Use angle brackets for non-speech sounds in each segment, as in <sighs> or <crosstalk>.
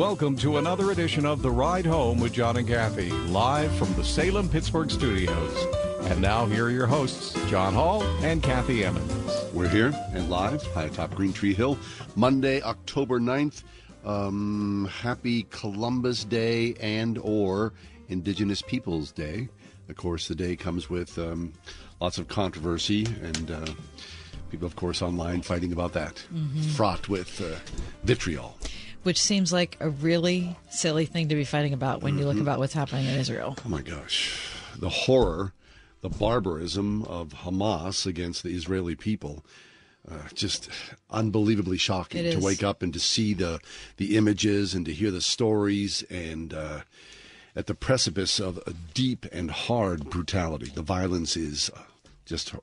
Welcome to another edition of The Ride Home with John and Kathy, live from the Salem Pittsburgh studios. And now, here are your hosts, John Hall and Kathy Emmons. We're here and live high atop Green Tree Hill, Monday, October 9th. Um, happy Columbus Day and or Indigenous Peoples Day. Of course, the day comes with um, lots of controversy and uh, people, of course, online fighting about that, fraught with uh, vitriol. Which seems like a really silly thing to be fighting about when you look about what's happening in Israel. Oh my gosh. The horror, the barbarism of Hamas against the Israeli people. Uh, just unbelievably shocking It to is. wake up and to see the the images and to hear the stories and uh, at the precipice of a deep and hard brutality. The violence is uh, just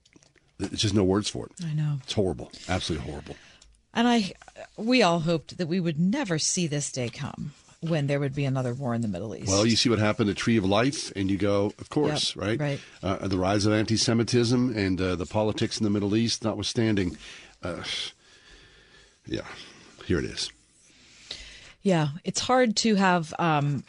there's just no words for it. I know. It's horrible, absolutely horrible. And I, we all hoped that we would never see this day come when there would be another war in the Middle East. Well, you see what happened at Tree of Life, and you go, of course, Yep, right? right. Uh, the rise of anti-Semitism and uh, the politics in the Middle East, notwithstanding. Uh, yeah, here it is. yeah, it's hard to have um,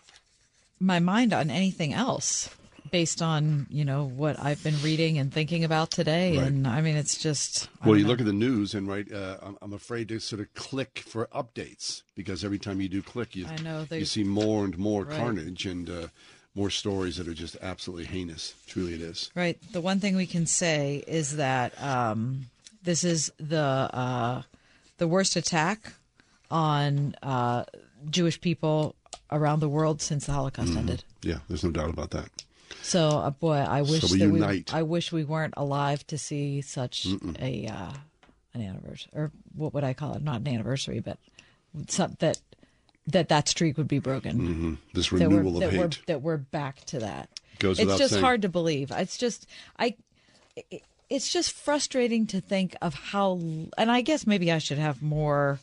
my mind on anything else based on you know what I've been reading and thinking about today. Right. And I mean, it's just Well, you know. look at the news, and right, uh, I'm, I'm afraid to sort of click for updates because every time you do click, you I know, they- you see more and more Right. carnage and uh, more stories that are just absolutely heinous. Truly, it is. Right. The one thing we can say is that um, this is the uh, the worst attack on uh, Jewish people around the world since the Holocaust Mm-hmm. ended. Yeah, there's no doubt about that. So, uh, boy, I wish we that unite. we I wish we weren't alive to see such a uh, an anniversary, or what would I call it? Not an anniversary, but some, that that that streak would be broken. This That we're, renewal that of we're hate that we're back to that. goes it's just saying. hard to believe. It's just I. it- It's just frustrating to think of how, and I guess maybe I should have more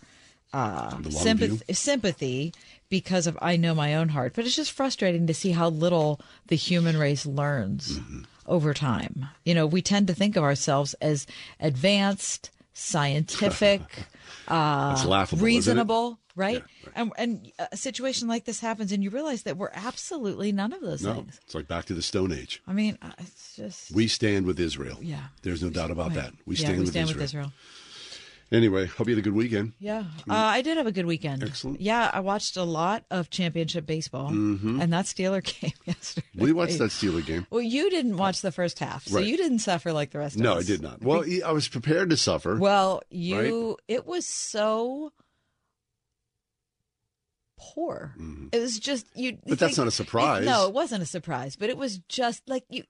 uh, sympathy, sympathy because of I know my own heart. But it's just frustrating to see how little the human race learns Mm-hmm. over time. You know, we tend to think of ourselves as advanced, scientific, <laughs> laughable, reasonable, right? Yeah, And, and a situation like this happens, and you realize that we're absolutely none of those No, things. it's like back to the Stone Age. I mean, uh, it's just We stand with Israel. Yeah. There's no doubt about right. that. We yeah, stand, we with, stand Israel. with Israel. Anyway, hope you had a good weekend. Yeah, uh, I did have a good weekend. Excellent. Yeah, I watched a lot of championship baseball, and that Steeler <laughs> game yesterday. We watched that Steeler game. Well, you didn't watch the first half, so Right. you didn't suffer like the rest of us. No, us. I did not. Well, I was prepared to suffer. Well, you it was so poor. It was just you. Mm-hmm. But that's not a surprise. no, it wasn't a surprise, but it was just like you.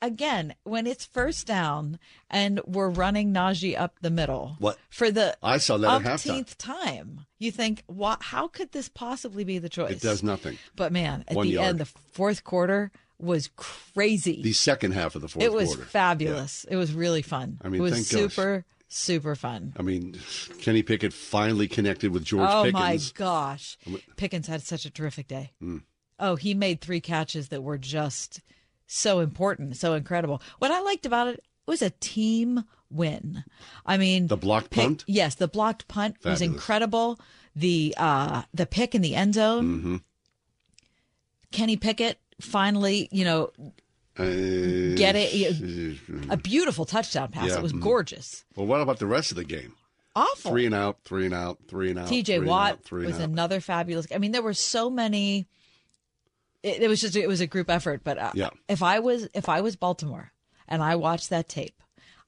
Again, when it's first down and we're running Najee up the middle, What? for the I saw that umpteenth time, you think, "What? How could this possibly be the choice?" It does nothing. But man, at One the yard. end, the fourth quarter was crazy. The second half of the fourth it was quarter. fabulous. It was really fun. I mean, it was thank gosh. Super, fun. I mean, Kenny Pickett finally connected with George oh Pickens. my gosh, Pickens had such a terrific day. Hmm. Oh, he made three catches that were just so important, so incredible. What I liked about it, it was a team win. I mean, The blocked pick- punt? Yes, the blocked punt was incredible. The uh the pick in the end zone. Mm-hmm. Kenny Pickett finally, you know, Uh, get it. A beautiful touchdown pass. Yeah. It was gorgeous. Well, what about the rest of the game? Awful. Three and out, three and out, three and out. TJ Watt out, was out. another fabulous. I mean, there were so many. It, it was just it was a group effort. But uh, Yeah. if I was if I was Baltimore and I watched that tape,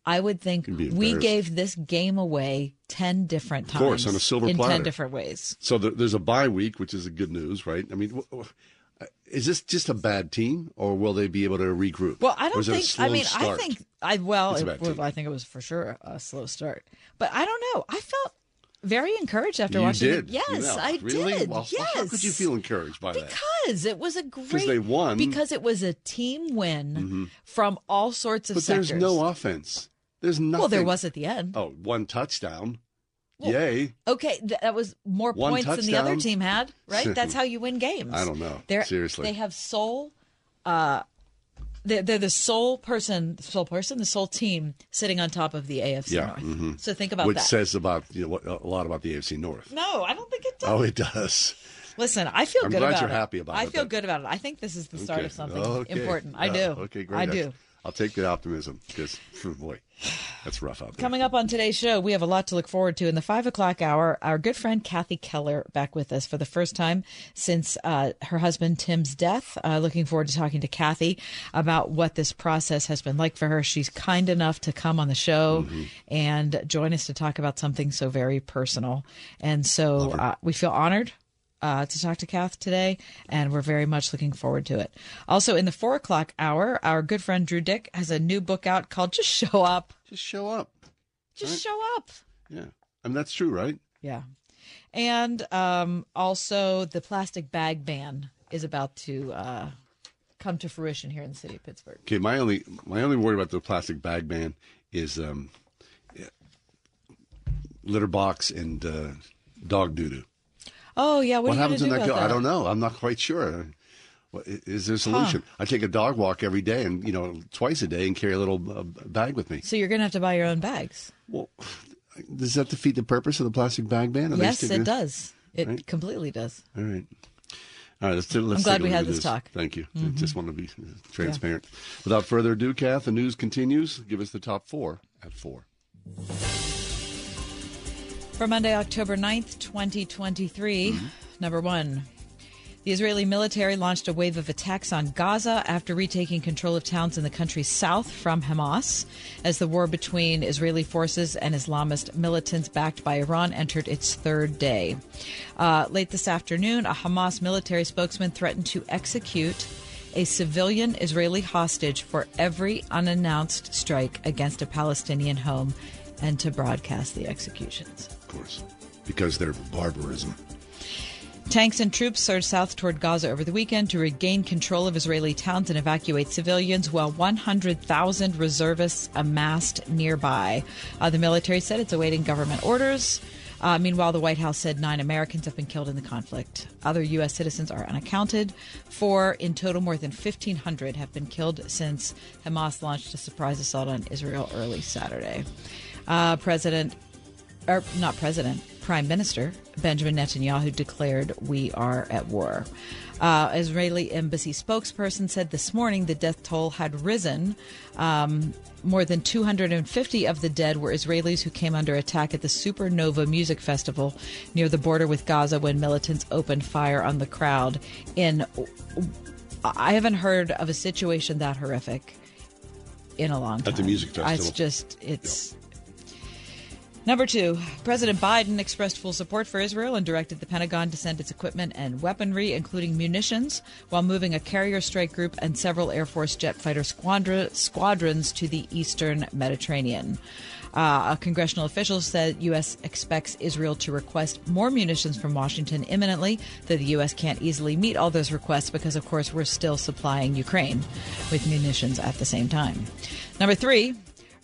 I would think we gave this game away ten different times. Of course, on a silver in platter. ten different ways. So there, there's a bye week, which is a good news, right? I mean, is this just a bad team, or will they be able to regroup? Well, I don't think. I mean, I start? think I well, it, well. I think it was for sure a slow start. But I don't know. I felt very encouraged after you watching did. it. Yes, No, I really? did. Well, yes. How could you feel encouraged by that? Because it was a great. they won. Because it was a team win mm-hmm. from all sorts of But sectors. there's no offense. There's nothing. well, there was at the end. Oh, one touchdown. Yay. Okay, th- that was more One points than the other team had, right? <laughs> That's how you win games. I don't know. They're, Seriously. they have sole. Uh, they're, they're the sole person, the sole person, the sole team sitting on top of the AFC Yeah, North. mhm. So think about that. Which says about you know a lot about the AFC North. no, I don't think it does. Oh, it does. Listen, I feel good. I'm good glad about you're it. happy about I it, I feel but- good about it. I think this is the start Okay. of something Okay. important. I Yeah. do. Okay, great. I do. I'll take the optimism because, <laughs> boy, that's rough out there. Coming up on today's show, we have a lot to look forward to. In the five o'clock hour, our good friend Kathy Keller back with us for the first time since uh, her husband Tim's death. Uh, looking forward to talking to Kathy about what this process has been like for her. She's kind enough to come on the show and join us to talk about something so very personal. And so uh, we feel honored uh, to talk to Kath today, and we're very much looking forward to it. Also, in the four o'clock hour, our good friend Drew Dyck has a new book out called Just Show Up. Just show up. Just show up. Yeah. I mean, that's true, right? Yeah. And um, also, the plastic bag ban is about to uh, come to fruition here in the city of Pittsburgh. Okay, my only my only worry about the plastic bag ban is um, litter box and uh, dog doo doo. Oh, yeah. What, What happens in going that? to go- about I don't know. I'm not quite sure. What, is there a solution? I take a dog walk every day, and you know, twice a day, and carry a little uh, bag with me. So you're going to have to buy your own bags. Well, does that defeat the purpose of the plastic bag ban? Are yes, it does. It Right. completely does. All right. All right, let's, do- let's I'm glad we had this talk. Mm-hmm. Thank you. I just want to be transparent. Without further ado, Kath, the news continues. Give us the top four at four. For Monday, October 9th, 2023, Mm-hmm. number one. The Israeli military launched a wave of attacks on Gaza after retaking control of towns in the country's south from Hamas, as the war between Israeli forces and Islamist militants backed by Iran entered its third day. Uh, late this afternoon, a Hamas military spokesman threatened to execute a civilian Israeli hostage for every unannounced strike against a Palestinian home and to broadcast the executions. Course, because they're barbarism. Tanks and troops surged south toward Gaza over the weekend to regain control of Israeli towns and evacuate civilians, while 100,000 reservists amassed nearby. Uh, the military said it's awaiting government orders. Uh, meanwhile, the White House said nine Americans have been killed in the conflict. Other U.S. citizens are unaccounted for. In total, more than 1,500 have been killed since Hamas launched a surprise assault on Israel early Saturday. Uh, President or not president, prime minister Benjamin Netanyahu declared we are at war. Uh, Israeli embassy spokesperson said this morning the death toll had risen. Um, more than 250 of the dead were Israelis who came under attack at the Supernova Music Festival near the border with Gaza when militants opened fire on the crowd. In I haven't heard of a situation that horrific in a long time. At the music festival. It's just it's. Number two, President Biden expressed full support for Israel and directed the Pentagon to send its equipment and weaponry, including munitions, while moving a carrier strike group and several Air Force jet fighter squadra- squadrons to the eastern Mediterranean. Uh, a congressional official said U.S. expects Israel to request more munitions from Washington imminently, though the U.S. can't easily meet all those requests because, of course, we're still supplying Ukraine with munitions at the same time. Number three,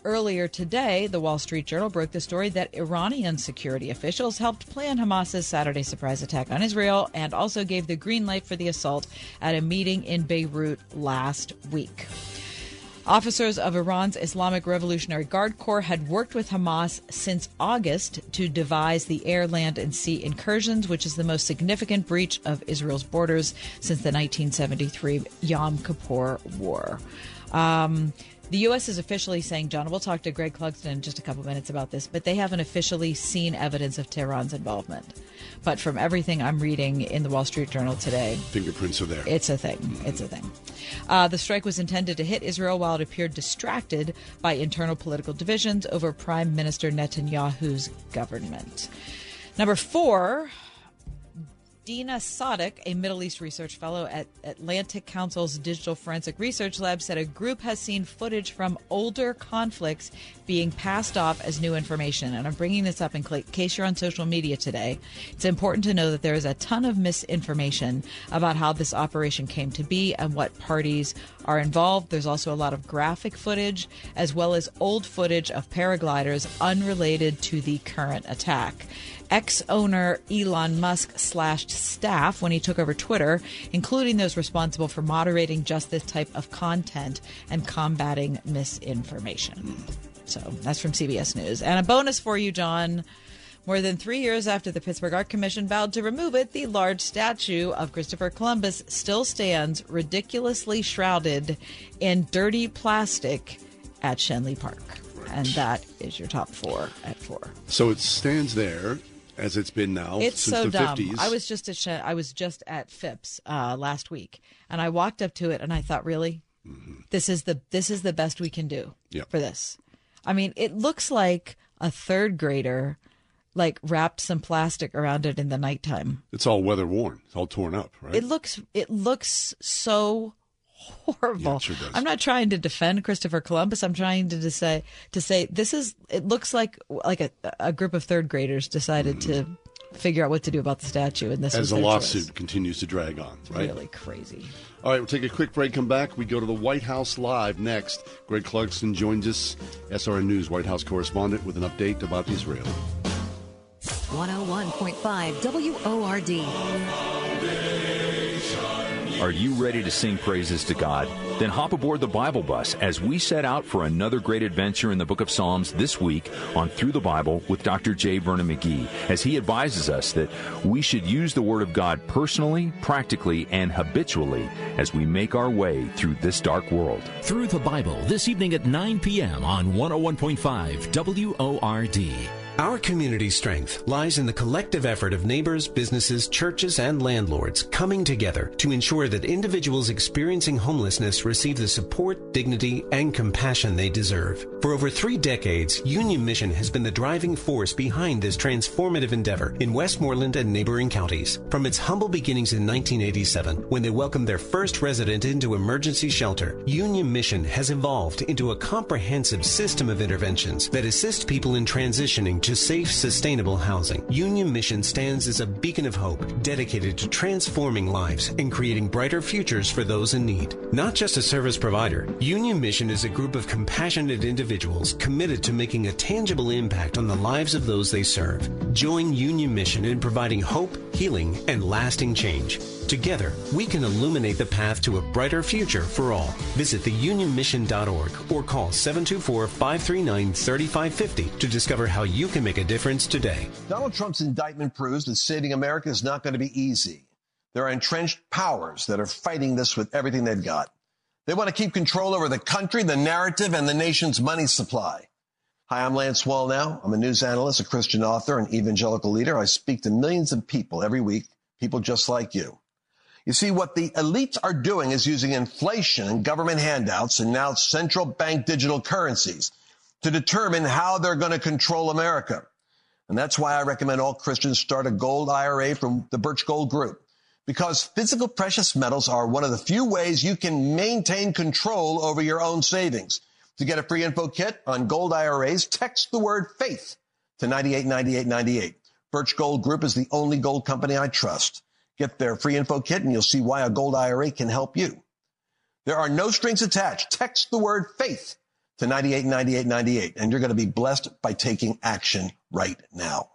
Earlier today, the Wall Street Journal broke the story that Iranian security officials helped plan Hamas's Saturday surprise attack on Israel and also gave the green light for the assault at a meeting in Beirut last week. Officers of Iran's Islamic Revolutionary Guard Corps had worked with Hamas since August to devise the air, land, and sea incursions, which is the most significant breach of Israel's borders since the 1973 Yom Kippur War. Um, the U.S. is officially saying, John, we'll talk to Greg Clugston in just a couple minutes about this, but they haven't officially seen evidence of Tehran's involvement. But from everything I'm reading in the Wall Street Journal today, Fingerprints are there. it's a thing. It's a thing. Uh, the strike was intended to hit Israel while it appeared distracted by internal political divisions over Prime Minister Netanyahu's government. Number four, Dina Sadek, a Middle East research fellow at Atlantic Council's Digital Forensic Research Lab, said a group has seen footage from older conflicts being passed off as new information. And I'm bringing this up in case you're on social media today. It's important to know that there is a ton of misinformation about how this operation came to be and what parties are involved. There's also a lot of graphic footage as well as old footage of paragliders unrelated to the current attack. X owner Elon Musk slashed staff when he took over Twitter, including those responsible for moderating just this type of content and combating misinformation. So that's from CBS News. And a bonus for you, John. More than three years after the Pittsburgh Art Commission vowed to remove it, the large statue of Christopher Columbus still stands ridiculously shrouded in dirty plastic at Schenley Park. And that is your top four at four. So it stands there as it's been now it's since so the dumb. 50s. I was just at I was just at Phipps uh, last week, and I walked up to it and I thought, really, mm-hmm. this is the this is the best we can do yep. for this. I mean, it looks like a third grader like wrapped some plastic around it in the nighttime. It's all weather worn. It's all torn up, right? It looks it looks so horrible. Yeah, sure I'm not trying to defend Christopher Columbus. I'm trying to, to say to say this is. It looks like like a, a group of third graders decided mm. to figure out what to do about the statue, and this as the lawsuit choice. continues to drag on. Right? Really crazy. All right, we'll take a quick break. Come back. We go to the White House live next. Greg Clugston joins us, SRN News White House correspondent, with an update about Israel. 101.5 WORD. Are you ready to sing praises to God? Then hop aboard the Bible bus as we set out for another great adventure in the book of Psalms this week on Through the Bible with Dr. J. Vernon McGee as he advises us that we should use the Word of God personally, practically, and habitually as we make our way through this dark world. Through the Bible this evening at 9 p.m. on 101.5 WORD. Our community strength lies in the collective effort of neighbors, businesses, churches, and landlords coming together to ensure that individuals experiencing homelessness receive the support, dignity, and compassion they deserve. For over three decades, Union Mission has been the driving force behind this transformative endeavor in Westmoreland and neighboring counties. From its humble beginnings in 1987, when they welcomed their first resident into emergency shelter, Union Mission has evolved into a comprehensive system of interventions that assist people in transitioning to safe, sustainable housing. Union Mission stands as a beacon of hope dedicated to transforming lives and creating brighter futures for those in need. Not just a service provider, Union Mission is a group of compassionate individuals committed to making a tangible impact on the lives of those they serve. Join Union Mission in providing hope, healing, and lasting change. Together, we can illuminate the path to a brighter future for all. Visit theunionmission.org or call 724 539 3550 to discover how you can make a difference today. Donald Trump's indictment proves that saving America is not going to be easy. There are entrenched powers that are fighting this with everything they've got. They want to keep control over the country, the narrative, and the nation's money supply. Hi, I'm Lance Wallnau. I'm a news analyst, a Christian author, and evangelical leader. I speak to millions of people every week, people just like you. You see, what the elites are doing is using inflation and government handouts and now central bank digital currencies to determine how they're going to control America. And that's why I recommend all Christians start a gold IRA from the Birch Gold Group. Because physical precious metals are one of the few ways you can maintain control over your own savings. To get a free info kit on gold IRAs, text the word faith to 989898. Birch Gold Group is the only gold company I trust. Get their free info kit and you'll see why a gold IRA can help you. There are no strings attached. Text the word faith to 989898 and you're going to be blessed by taking action right now.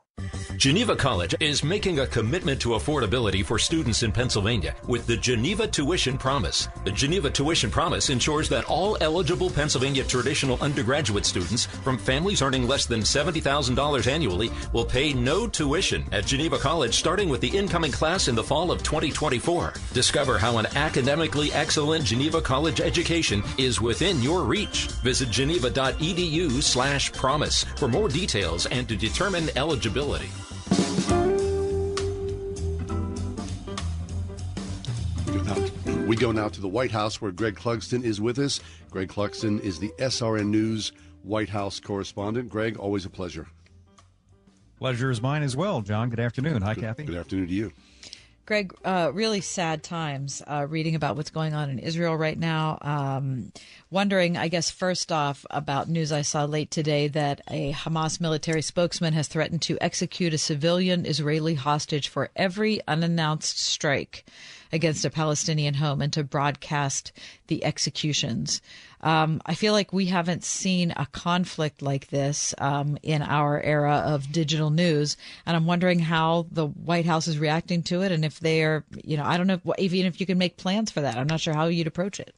Geneva College is making a commitment to affordability for students in Pennsylvania with the Geneva Tuition Promise. The Geneva Tuition Promise ensures that all eligible Pennsylvania traditional undergraduate students from families earning less than $70,000 annually will pay no tuition at Geneva College starting with the incoming class in the fall of 2024. Discover how an academically excellent Geneva College education is within your reach. Visit geneva.edu slash promise for more details and to determine eligibility. We go now to the White House where Greg Clugston is with us. Greg Clugston is the SRN News White House correspondent. Greg, always a pleasure. Pleasure is mine as well, John. Good afternoon. Hi, good, Kathy. Good afternoon to you. Greg, uh, really sad times uh, reading about what's going on in Israel right now. Um, wondering, I guess, first off, about news I saw late today that a Hamas military spokesman has threatened to execute a civilian Israeli hostage for every unannounced strike against a Palestinian home and to broadcast the executions. Um, I feel like we haven't seen a conflict like this um, in our era of digital news, and I'm wondering how the White House is reacting to it, and if they are, you know, I don't know, if, even if you can make plans for that. I'm not sure how you'd approach it.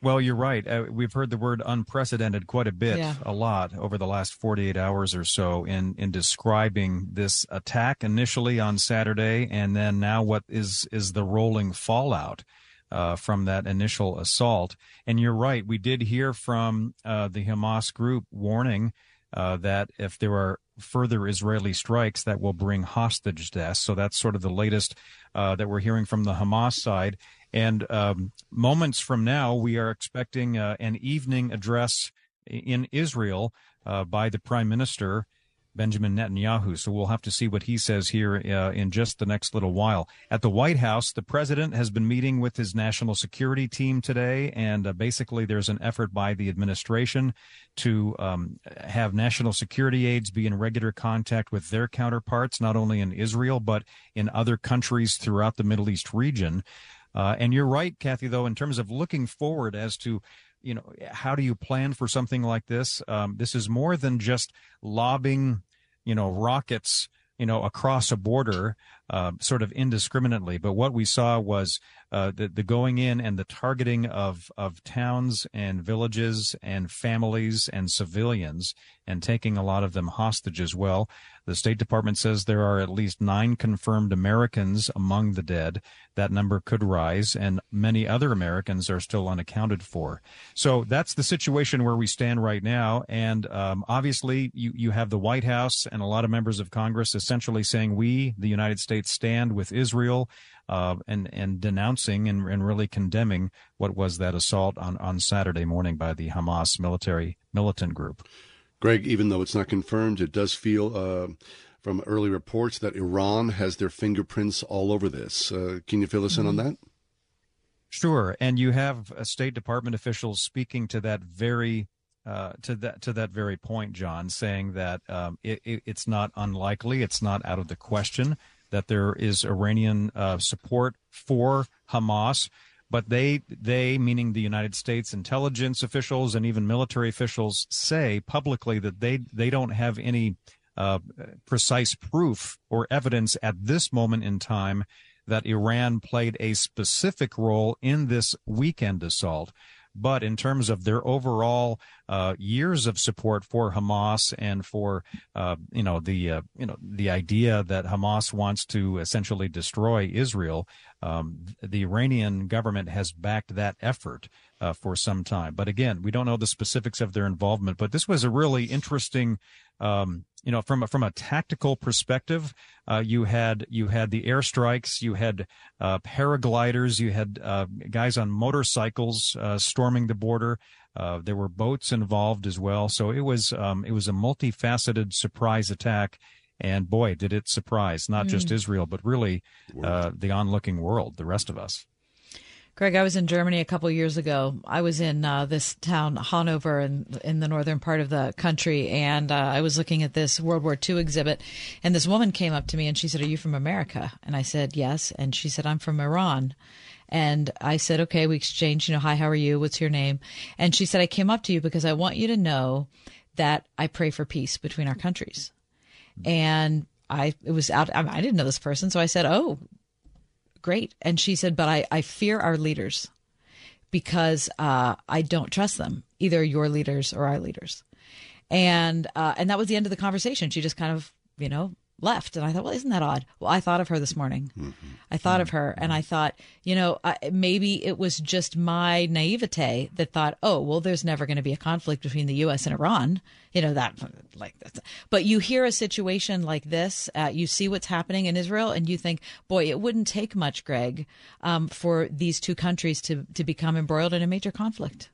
Well, you're right. Uh, we've heard the word unprecedented quite a bit, Yeah. a lot over the last 48 hours or so in, in describing this attack initially on Saturday and then now what is, is the rolling fallout. Uh, from that initial assault. And you're right. We did hear from uh, the Hamas group warning uh, that if there are further Israeli strikes, that will bring hostage deaths. So that's sort of the latest uh, that we're hearing from the Hamas side. And um, moments from now, we are expecting uh, an evening address in Israel uh, by the Prime Minister. Benjamin Netanyahu. So we'll have to see what he says here uh, in just the next little while. At the White House, the president has been meeting with his national security team today, and uh, basically there's an effort by the administration to um, have national security aides be in regular contact with their counterparts, not only in Israel, but in other countries throughout the Middle East region. Uh, and you're right, Kathy, though, in terms of looking forward as to you know how do you plan for something like this? Um, this is more than just lobbing you know rockets you know across a border uh, sort of indiscriminately. But what we saw was uh, the, the going in and the targeting of of towns and villages and families and civilians and taking a lot of them hostage as well. The state department says there are at least nine confirmed americans among the dead. That number could rise and many other americans are still unaccounted for. So that's the situation where we stand right now. And um, obviously you, you have the white house and a lot of members of congress essentially saying we the united states stand with israel uh, and and denouncing and, and really condemning what was that assault on, on Saturday morning by the Hamas military militant group. Greg, even though it's not confirmed, it does feel uh, from early reports that Iran has their fingerprints all over this. Uh, can you fill us in on that? Sure, and you have State Department officials speaking to that very uh, to that to that very point, John, saying that um, it, it, it's not unlikely, it's not out of the question that there is Iranian uh, support for Hamas, but they they meaning the United States intelligence officials and even military officials say publicly that they they don't have any uh, precise proof or evidence at this moment in time that Iran played a specific role in this weekend assault. But in terms of their overall uh, years of support for Hamas and for uh, you know the uh, you know the idea that Hamas wants to essentially destroy Israel, um, the Iranian government has backed that effort uh, for some time. But again, we don't know the specifics of their involvement. But this was a really interesting. Um, you know, from a, from a tactical perspective, uh, you had you had the airstrikes, you had uh, paragliders, you had uh, guys on motorcycles uh, storming the border. Uh, there were boats involved as well, so it was um, it was a multifaceted surprise attack. And boy, did it surprise not just Mm. Israel, but really uh, the onlooking world, the rest of us. Greg, I was in Germany a couple years ago. I was in uh, this town, Hanover, in, in the northern part of the country, and uh, I was looking at this World War II exhibit. And this woman came up to me and she said, Are you from America? And I said, Yes. And she said, I'm from Iran. And I said, Okay, we exchanged, you know, hi, how are you? What's your name? And she said, I came up to you because I want you to know that I pray for peace between our countries. And I, it was out, I, I didn't know this person. So I said, Oh, great. And she said, but I, I fear our leaders because uh, I don't trust them, either your leaders or our leaders. And uh, and that was the end of the conversation. She just kind of, you know, left. And I thought, well, isn't that odd? Well, I thought of her this morning. I thought of her and I thought, you know, I, maybe it was just my naivete that thought, oh, well, there's never going to be a conflict between the U.S. and Iran. You know, that like that's, but you hear a situation like this, uh, you see what's happening in Israel, and you think, boy, it wouldn't take much, Greg, um, for these two countries to, to become embroiled in a major conflict.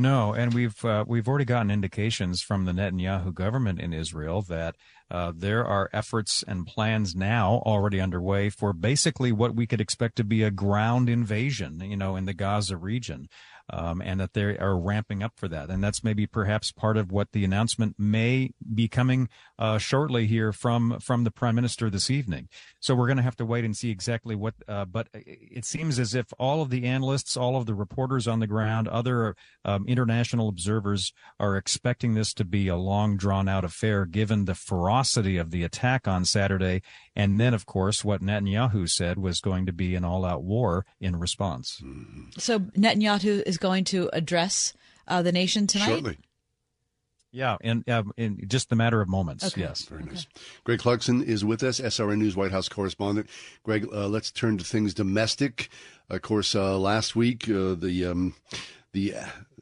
No, and we've uh, we've already gotten indications from the Netanyahu government in Israel that uh, there are efforts and plans now already underway for basically what we could expect to be a ground invasion, you know, in the Gaza region um, and that they are ramping up for that. And that's maybe perhaps part of what the announcement may be coming uh, shortly here from from the prime minister this evening. So we're going to have to wait and see exactly what. Uh, but it seems as if all of the analysts, all of the reporters on the ground, other um, international observers are expecting this to be a long, drawn out affair, given the ferocity of the attack on Saturday, and then of course what Netanyahu said was going to be an all-out war in response. So Netanyahu is going to address uh, the nation tonight. Shortly. Yeah, in, uh, in just a matter of moments. Okay. Yes. Very nice. Greg Clugston is with us, SRN News White House correspondent. Greg, uh, let's turn to things domestic. Of course, uh, last week uh, the um, the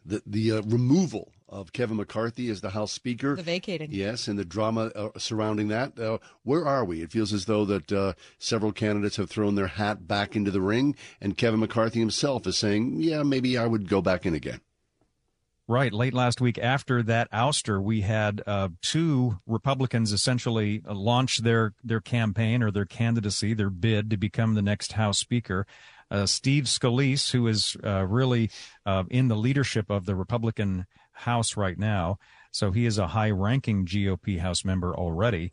the, the uh, removal of Kevin McCarthy as the House Speaker, The vacating. yes, and the drama uh, surrounding that. Uh, where are we? It feels as though that uh, several candidates have thrown their hat back into the ring, and Kevin McCarthy himself is saying, "Yeah, maybe I would go back in again." Right. Late last week, after that ouster, we had uh, two Republicans essentially launch their their campaign or their candidacy, their bid to become the next House Speaker. Uh, Steve Scalise, who is uh, really uh, in the leadership of the Republican House right now, so he is a high-ranking GOP House member already,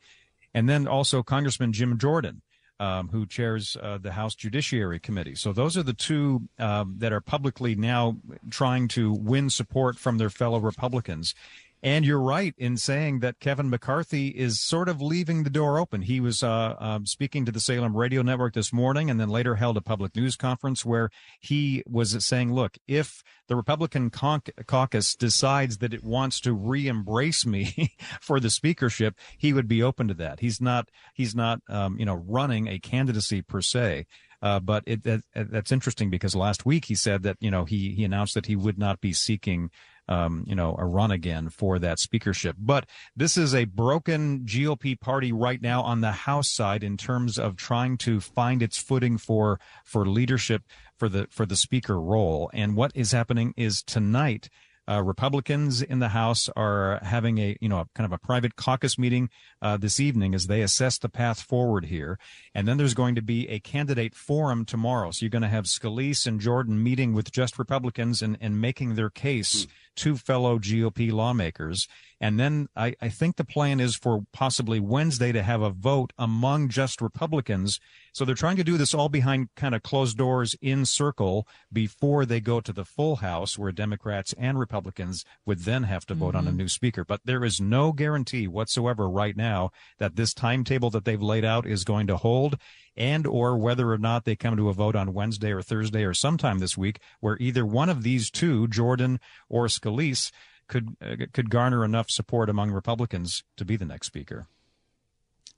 and then also Congressman Jim Jordan, um, who chairs uh, the House Judiciary Committee. So those are the two um, that are publicly now trying to win support from their fellow Republicans. And you're right in saying that Kevin McCarthy is sort of leaving the door open. He was uh, um, speaking to the Salem Radio Network this morning and then later held a public news conference where he was saying, look, if the Republican caucus decides that it wants to re-embrace me <laughs> for the speakership, he would be open to that. He's not, he's not, um, you know, running a candidacy per se. Uh, but it, that, that's interesting because last week he said that you know he he announced that he would not be seeking um, you know a run again for that speakership. But this is a broken GOP party right now on the House side in terms of trying to find its footing for for leadership for the for the speaker role. And what is happening is tonight. Uh, Republicans in the House are having a you know a, kind of a private caucus meeting uh, this evening as they assess the path forward here, and then there's going to be a candidate forum tomorrow. So you're going to have Scalise and Jordan meeting with just Republicans and, and making their case to fellow GOP lawmakers, and then I, I think the plan is for possibly Wednesday to have a vote among just Republicans. So they're trying to do this all behind kind of closed doors in circle before they go to the full House, where Democrats and Republicans would then have to vote on a Mhm. new speaker. But there is no guarantee whatsoever right now that this timetable that they've laid out is going to hold and or whether or not they come to a vote on Wednesday or Thursday or sometime this week where either one of these two, Jordan or Scalise, could uh, could garner enough support among Republicans to be the next speaker.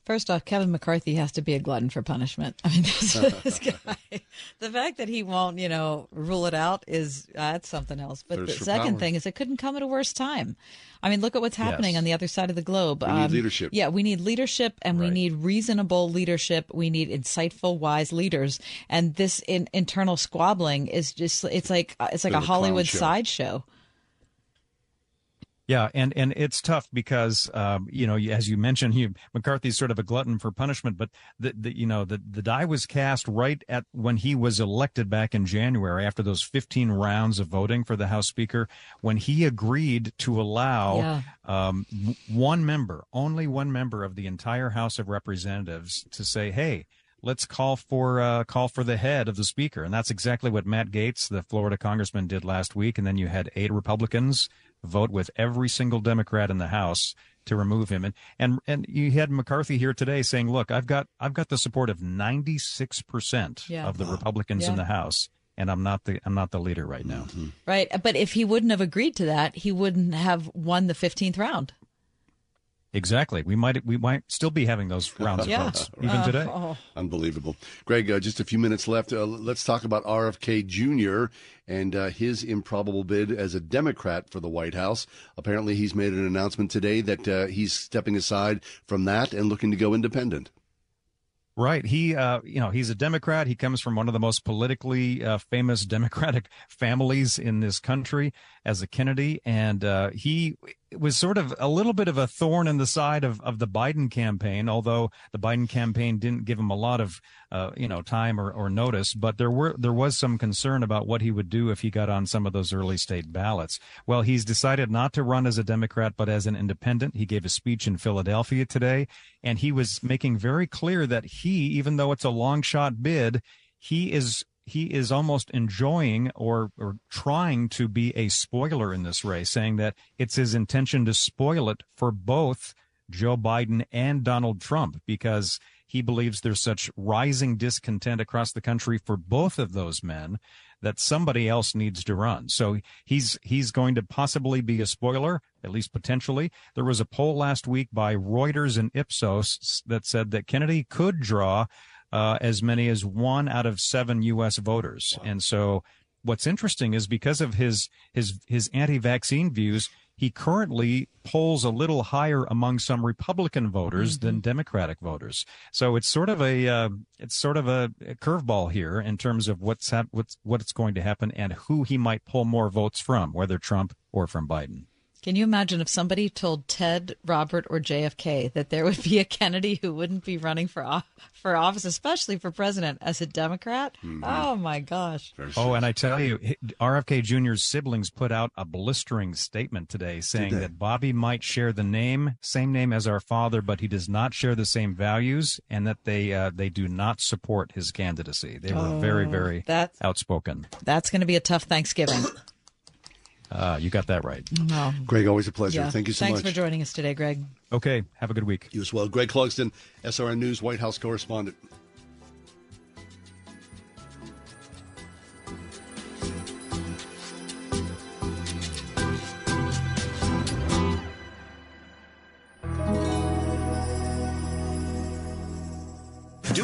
First off, Kevin McCarthy has to be a glutton for punishment. I mean, <laughs> this, this <laughs> guy, the fact that he won't, you know, rule it out is uh, that's something else. But Thirst the second power. thing is it couldn't come at a worse time. I mean, look at what's happening Yes. on the other side of the globe. Um, need leadership. Yeah, we need leadership and we need reasonable leadership. We need insightful, wise leaders. And this in, internal squabbling is just, it's like, uh, it's like Bit a Hollywood show. sideshow. Yeah, and and it's tough because um, you know as you mentioned, <laughs> you, McCarthy's sort of a glutton for punishment, but the, the you know the the die was cast right at when he was elected back in January after those 15 rounds of voting for the House Speaker when he agreed to allow Yeah. um, one member, only one member of the entire House of Representatives to say, hey. Let's call for uh, call for the head of the speaker, and that's exactly what Matt Gaetz, the Florida congressman, did last week. And then you had eight Republicans vote with every single Democrat in the House to remove him. And and and you had McCarthy here today saying, "Look, I've got I've got the support of 96 percent of the Republicans in the House, and I'm not the I'm not the leader right now." Mm-hmm. Right. But if he wouldn't have agreed to that, he wouldn't have won the 15th round. Exactly. We might we might still be having those <laughs> rounds of Yeah. votes even Uh, today. oh. Unbelievable. Greg, uh, just a few minutes left. Uh, let's talk about RFK Jr. and uh, his improbable bid as a Democrat for the White House. Apparently, he's made an announcement today that uh, he's stepping aside from that and looking to go independent. Right. He, uh, you know, he's a Democrat. He comes from one of the most politically uh, famous <laughs> Democratic families in this country as a Kennedy. And uh, he was sort of a little bit of a thorn in the side of, of the Biden campaign, although the Biden campaign didn't give him a lot of, uh, you know, time or, or notice. But there were there was some concern about what he would do if he got on some of those early state ballots. Well, he's decided not to run as a Democrat, but as an independent. He gave a speech in Philadelphia today, and he was making very clear that he, even though it's a long shot bid, he is he is almost enjoying or, or trying to be a spoiler in this race, saying that it's his intention to spoil it for both Joe Biden and Donald Trump because he believes there's such rising discontent across the country for both of those men that somebody else needs to run. So he's he's going to possibly be a spoiler, at least potentially. There was a poll last week by Reuters and Ipsos that said that Kennedy could draw uh, as many as one out of seven U.S. voters. And so, what's interesting is because of his his his anti-vaccine views, he currently polls a little higher among some Republican voters mm-hmm. than Democratic voters. So it's sort of a uh, it's sort of a, a curveball here in terms of what's hap- what's what's going to happen and who he might pull more votes from, whether Trump or from Biden. Can you imagine if somebody told Ted, Robert, or JFK that there would be a Kennedy who wouldn't be running for for office, especially for president, as a Democrat? Mm-hmm. Oh my gosh! Oh, and I tell you, RFK Jr.'s siblings put out a blistering statement today saying that Bobby might share the name, same name as our father, but he does not share the same values, and that they uh, they do not support his candidacy. They were oh, very, very that's, outspoken. That's going to be a tough Thanksgiving. Uh, you got that right. No. Greg, always a pleasure. Yeah. Thank you so Thanks much. Thanks for joining us today, Greg. Okay. Have a good week. You as well. Greg Clugston, SRN News White House correspondent.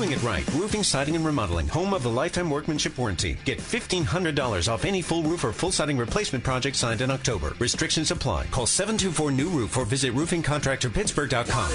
Doing it right. Roofing, siding, and remodeling. Home of the lifetime workmanship warranty. Get $1,500 off any full roof or full siding replacement project signed in October. Restrictions apply. Call 724 New Roof or visit roofingcontractorpittsburgh.com.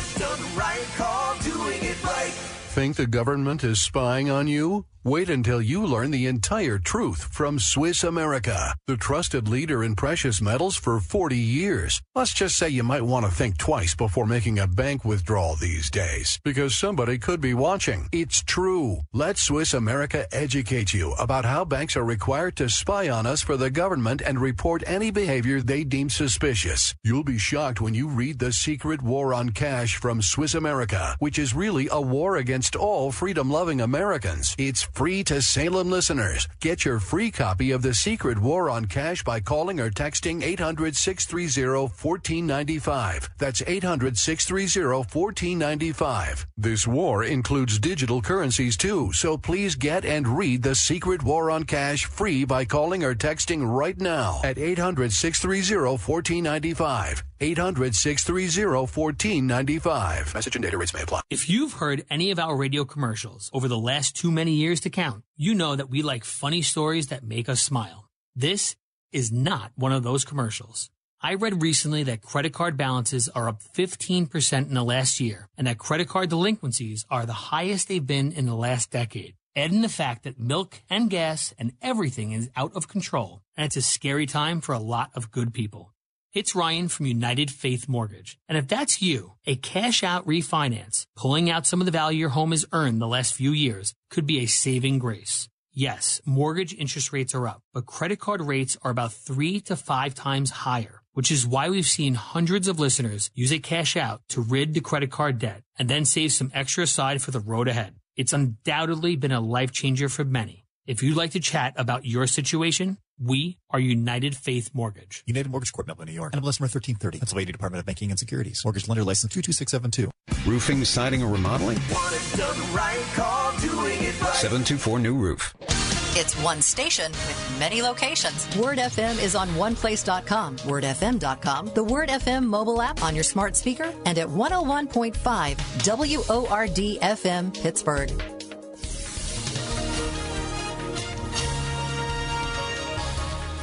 Think the government is spying on you? Wait until you learn the entire truth from Swiss America, the trusted leader in precious metals for 40 years. Let's just say you might want to think twice before making a bank withdrawal these days, because somebody could be watching. It's true. Let Swiss America educate you about how banks are required to spy on us for the government and report any behavior they deem suspicious. You'll be shocked when you read The Secret War on Cash from Swiss America, which is really a war against all freedom loving Americans. It's free to Salem listeners. Get your free copy of The Secret War on Cash by calling or texting 800 630 1495. That's 800 630 1495. This war includes digital currencies too, so please get and read The Secret War on Cash free by calling or texting right now at 800 630 1495. 800 630 1495. Message and data rates may apply. If you've heard any of our radio commercials over the last too many years to count, you know that we like funny stories that make us smile. This is not one of those commercials. I read recently that credit card balances are up 15% in the last year and that credit card delinquencies are the highest they've been in the last decade. Add in the fact that milk and gas and everything is out of control and it's a scary time for a lot of good people. It's Ryan from United Faith Mortgage. And if that's you, a cash out refinance, pulling out some of the value your home has earned the last few years, could be a saving grace. Yes, mortgage interest rates are up, but credit card rates are about three to five times higher, which is why we've seen hundreds of listeners use a cash out to rid the credit card debt and then save some extra aside for the road ahead. It's undoubtedly been a life changer for many. If you'd like to chat about your situation, we are United Faith Mortgage. United Mortgage Corp, Melville, New York. NMLS number 1330. Pennsylvania Department of Banking and Securities. Mortgage lender license 22672. Roofing, siding, or remodeling? Right, 724 New Roof. It's one station with many locations. Word FM is on oneplace.com, wordfm.com, the Word FM mobile app on your smart speaker, and at 101.5 WORD FM Pittsburgh.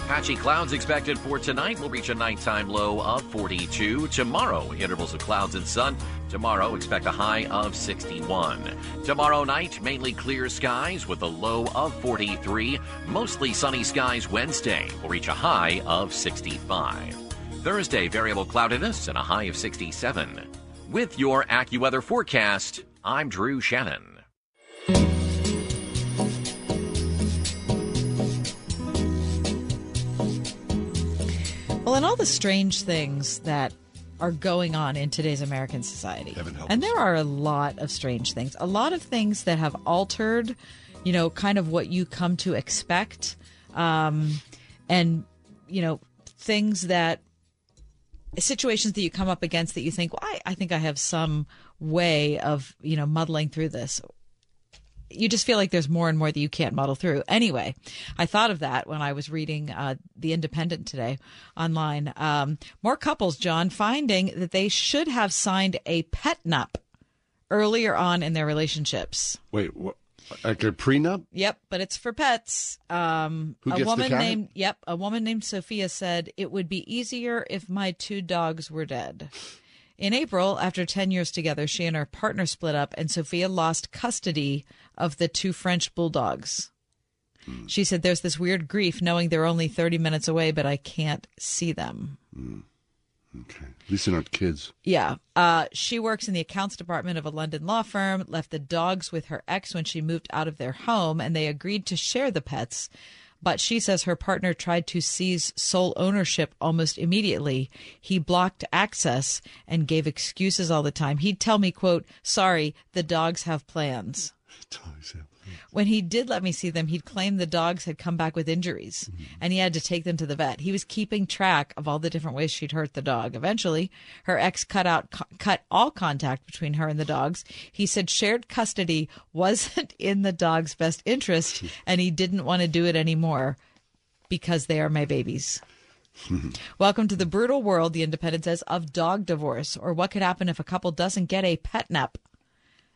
Patchy clouds expected for tonight. We'll reach a nighttime low of 42. Tomorrow, intervals of clouds and sun. Tomorrow, expect a high of 61. Tomorrow night, mainly clear skies with a low of 43. Mostly sunny skies Wednesday. We'll reach a high of 65. Thursday, variable cloudiness and a high of 67. With your AccuWeather forecast, I'm Drew Shannon. Well, and all the strange things that are going on in today's American society. And there are a lot of strange things, a lot of things that have altered, you know, kind of what you come to expect. Um, and, you know, things that, situations that you come up against that you think, well, I, I think I have some way of, you know, muddling through this you just feel like there's more and more that you can't muddle through. Anyway, I thought of that when I was reading uh, The Independent today online. Um, more couples, John, finding that they should have signed a pet nup earlier on in their relationships. Wait, what? Like a prenup? Yep, but it's for pets. Um, Who a gets the woman cat? named Yep, a woman named Sophia said it would be easier if my two dogs were dead. In April, after 10 years together, she and her partner split up, and Sophia lost custody of the two French bulldogs. She said, There's this weird grief knowing they're only 30 minutes away, but I can't see them. Okay. At least they're not kids. Yeah. Uh, she works in the accounts department of a London law firm, left the dogs with her ex when she moved out of their home, and they agreed to share the pets. But she says her partner tried to seize sole ownership almost immediately. He blocked access and gave excuses all the time. He'd tell me, quote, sorry, the dogs have plans. <laughs> When he did let me see them, he'd claim the dogs had come back with injuries mm-hmm. and he had to take them to the vet. He was keeping track of all the different ways she'd hurt the dog. Eventually, her ex cut out cut all contact between her and the dogs. He said shared custody wasn't <laughs> in the dog's best interest <laughs> and he didn't want to do it anymore because they are my babies. <laughs> Welcome to the brutal world, the Independent says, of dog divorce, or what could happen if a couple doesn't get a pet nup.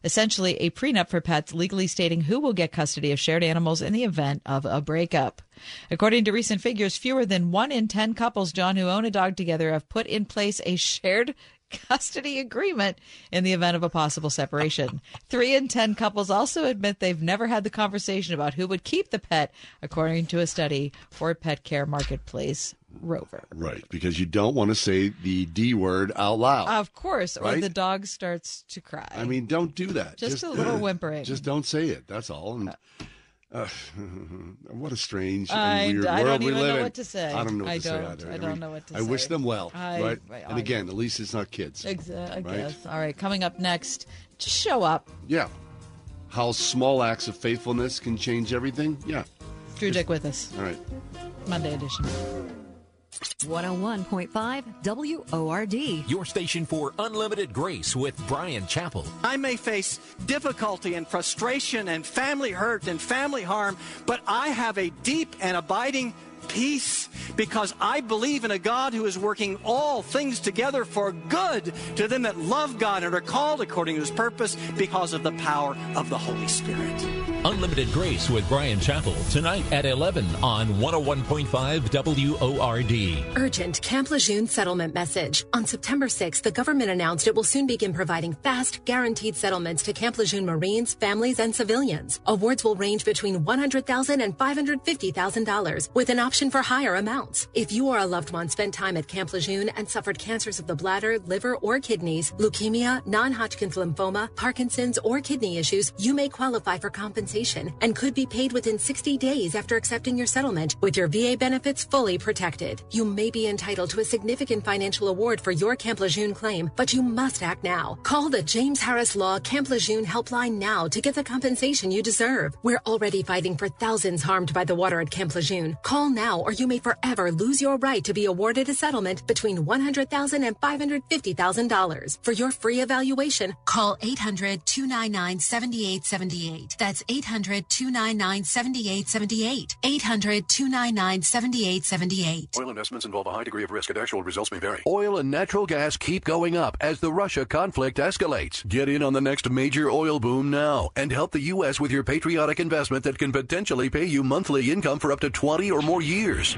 Essentially, a prenup for pets legally stating who will get custody of shared animals in the event of a breakup. According to recent figures, fewer than one in 10 couples, John, who own a dog together have put in place a shared <laughs> custody agreement in the event of a possible separation. Three in 10 couples also admit they've never had the conversation about who would keep the pet, according to a study for Pet Care Marketplace Rover. Right, because you don't want to say the D word out loud. Of course, or Right? the dog starts to cry. I mean, don't do that. Just a little whimpering. Just don't say it. That's all. And, uh, <laughs> what a strange I- and weird I don't world we even live know in. what to say. I don't know what I to say don't. either. I don't know what to say. I wish them well, I- right? I- and again, at least it's not kids. Exa- I right? guess. All right, coming up next, just show up. Yeah. How small acts of faithfulness can change everything. Yeah. Drew Dyck with us, All right. Monday edition. 101.5 WORD. Your station for unlimited grace with Bryan Chapell. I may face difficulty and frustration and family hurt and family harm, but I have a deep and abiding peace because I believe in a God who is working all things together for good to them that love God and are called according to his purpose because of the power of the Holy Spirit. Unlimited Grace with Bryan Chapell tonight at 11 on 101.5 WORD. Urgent Camp Lejeune settlement message. On September 6th, the government announced it will soon begin providing fast, guaranteed settlements to Camp Lejeune Marines, families, and civilians. Awards will range between $100,000 and $550,000, with an option for higher amounts. If you or a loved one spent time at Camp Lejeune and suffered cancers of the bladder, liver, or kidneys, leukemia, non-Hodgkin's lymphoma, Parkinson's, or kidney issues, you may qualify for compensation and could be paid within 60 days after accepting your settlement with your VA benefits fully protected. You may be entitled to a significant financial award for your Camp Lejeune claim, but you must act now. Call the James Harris Law Camp Lejeune helpline now to get the compensation you deserve. We're already fighting for thousands harmed by the water at Camp Lejeune. Call now or you may forever lose your right to be awarded a settlement between $100,000 and $550,000. For your free evaluation, call 800-299-7878. That's 800-299-7878. 800-299-7878. Oil investments involve a high degree of risk and actual results may vary. Oil and natural gas keep going up as the Russia conflict escalates. Get in on the next major oil boom now and help the U.S. with your patriotic investment that can potentially pay you monthly income for up to 20 or more years years.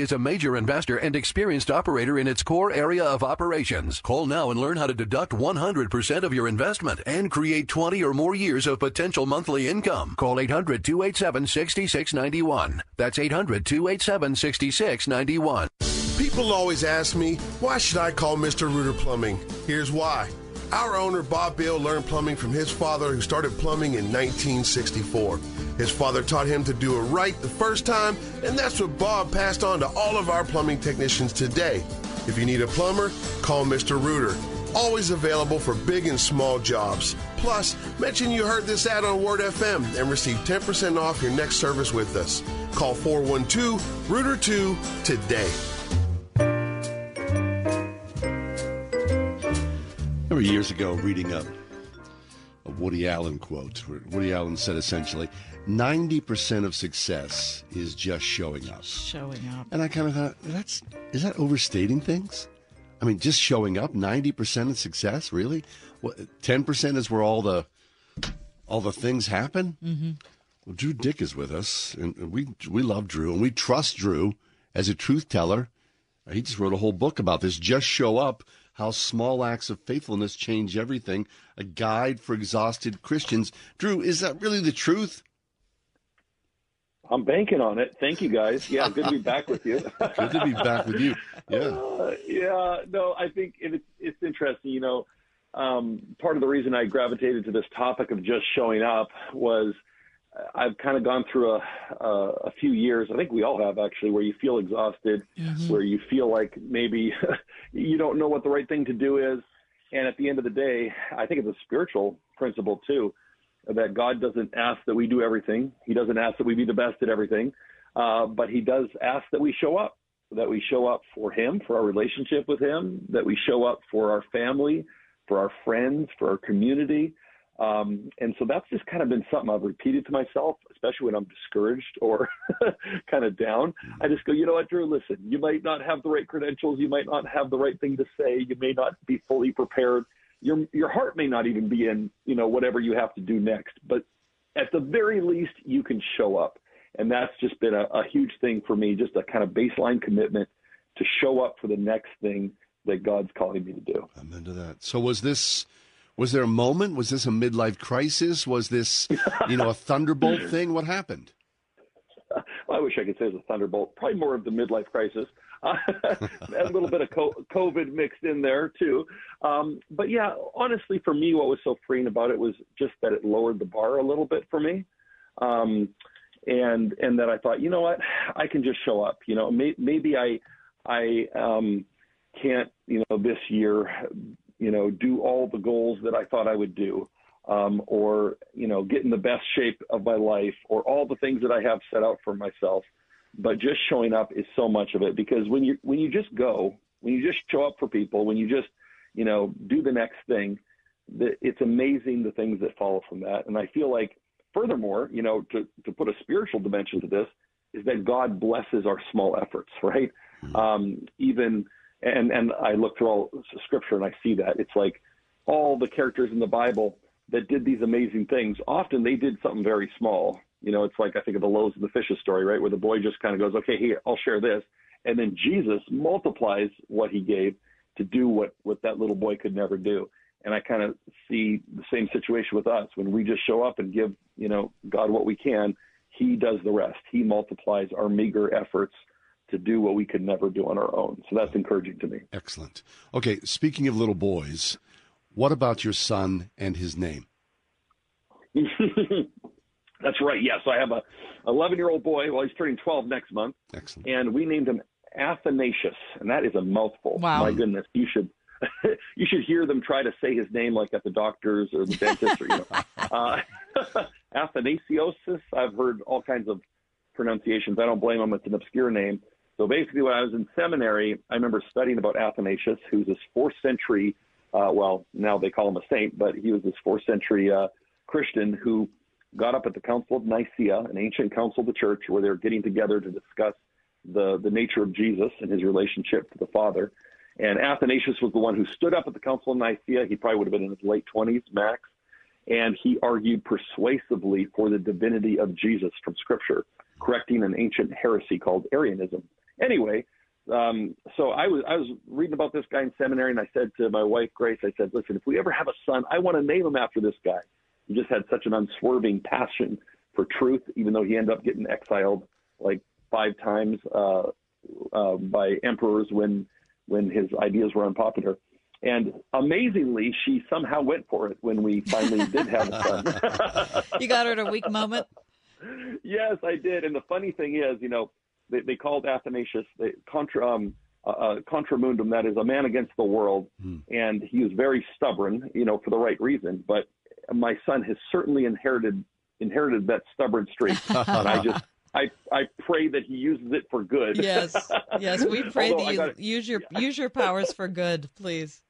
is a major investor and experienced operator in its core area of operations. Call now and learn how to deduct 100% of your investment and create 20 or more years of potential monthly income. Call 800-287-6691. That's 800-287-6691. People always ask me, why should I call Mr. Rooter Plumbing? Here's why. Our owner, Bob Bill, learned plumbing from his father, who started plumbing in 1964. His father taught him to do it right the first time, and that's what Bob passed on to all of our plumbing technicians today. If you need a plumber, call Mr. Rooter. Always available for big and small jobs. Plus, mention you heard this ad on Word FM and receive 10% off your next service with us. Call 412 Rooter 2 today. remember years ago reading a, a Woody Allen quote where Woody Allen said essentially, 90% of success is just showing up. Showing up. And I kind of thought, that's is that overstating things? I mean, just showing up, 90% of success, really? What, 10% is where all the all the things happen? Mm-hmm. Well, Drew Dyck is with us, and we we love Drew, and we trust Drew as a truth teller. He just wrote a whole book about this. Just show up how Small Acts of Faithfulness Change Everything, a guide for exhausted Christians. Drew, is that really the truth? I'm banking on it. Thank you, guys. Yeah, good to be back with you. <laughs> good to be back with you. Yeah. Uh, yeah. No, I think it's it's interesting. You know, um, part of the reason I gravitated to this topic of just showing up was I've kind of gone through a, a, a few years. I think we all have actually, where you feel exhausted, mm-hmm. where you feel like maybe <laughs> you don't know what the right thing to do is. And at the end of the day, I think it's a spiritual principle too, that God doesn't ask that we do everything. He doesn't ask that we be the best at everything, uh, but He does ask that we show up, that we show up for Him, for our relationship with Him, that we show up for our family, for our friends, for our community. Um, and so that's just kind of been something I've repeated to myself, especially when I'm discouraged or <laughs> kind of down. I just go, you know what, Drew, listen, you might not have the right credentials. You might not have the right thing to say. You may not be fully prepared. Your, your heart may not even be in, you know, whatever you have to do next. But at the very least, you can show up. And that's just been a, a huge thing for me, just a kind of baseline commitment to show up for the next thing that God's calling me to do. Amen to that. So was this was there a moment? Was this a midlife crisis? Was this, you know, a <laughs> thunderbolt thing? What happened? I wish I could say it was a thunderbolt. Probably more of the midlife crisis. <laughs> A little bit of COVID mixed in there too. Um, but yeah, honestly, for me, what was so freeing about it was just that it lowered the bar a little bit for me. Um, and and that I thought, you know what, I can just show up. You know, may, maybe I I um, can't, you know, this year you know, do all the goals that I thought I would do, um, or you know, get in the best shape of my life, or all the things that I have set out for myself. But just showing up is so much of it because when you when you just go, when you just show up for people, when you just you know do the next thing, it's amazing the things that follow from that. And I feel like, furthermore, you know, to to put a spiritual dimension to this is that God blesses our small efforts, <laughs> right? Mm-hmm. Um, even and and I look through all scripture and I see that it's like all the characters in the Bible that did these amazing things. Often they did something very small. You know, it's like I think of the loaves and the fishes story, right, where the boy just kind of goes, "Okay, here, I'll share this," and then Jesus multiplies what he gave to do what what that little boy could never do. And I kind of see the same situation with us when we just show up and give, you know, God what we can. He does the rest. He multiplies our meager efforts to do what we could never do on our own. So that's encouraging to me. Excellent. Okay, speaking of little boys, what about your son and his name? <laughs> that's right. Yes, I have a 11 year old boy. Well, he's turning 12 next month. Excellent. And we named him Athanasius, and that is a mouthful. Wow. My goodness, you should. <laughs> you should hear them try to say his name like at the doctor's or the dentist or you know. <laughs> Uh, <laughs> Athanasios. I've heard all kinds of pronunciations. I don't blame him. It's an obscure name. So basically, when I was in seminary, I remember studying about Athanasius, who's this fourth century, uh, well, now they call him a saint, but he was this fourth century uh, Christian who got up at the Council of Nicaea, an ancient council of the church, where they were getting together to discuss the, the nature of Jesus and his relationship to the Father. And Athanasius was the one who stood up at the Council of Nicaea. He probably would have been in his late 20s, max. And he argued persuasively for the divinity of Jesus from Scripture, correcting an ancient heresy called Arianism. Anyway, um, so I was I was reading about this guy in seminary, and I said to my wife Grace, I said, "Listen, if we ever have a son, I want to name him after this guy. He just had such an unswerving passion for truth, even though he ended up getting exiled like five times uh, uh, by emperors when when his ideas were unpopular. And amazingly, she somehow went for it when we finally did have a son. <laughs> you got her at a weak moment. yes, I did. And the funny thing is, you know, they, they called Athanasius the contra um, uh, uh, contra mundum, that is a man against the world, Hmm. and he was very stubborn, you know, for the right reason. But my son has certainly inherited inherited that stubborn streak, <laughs> and I just I I pray that he uses it for good. Yes, yes, we <laughs> pray that you gotta- use your use your powers for good, please.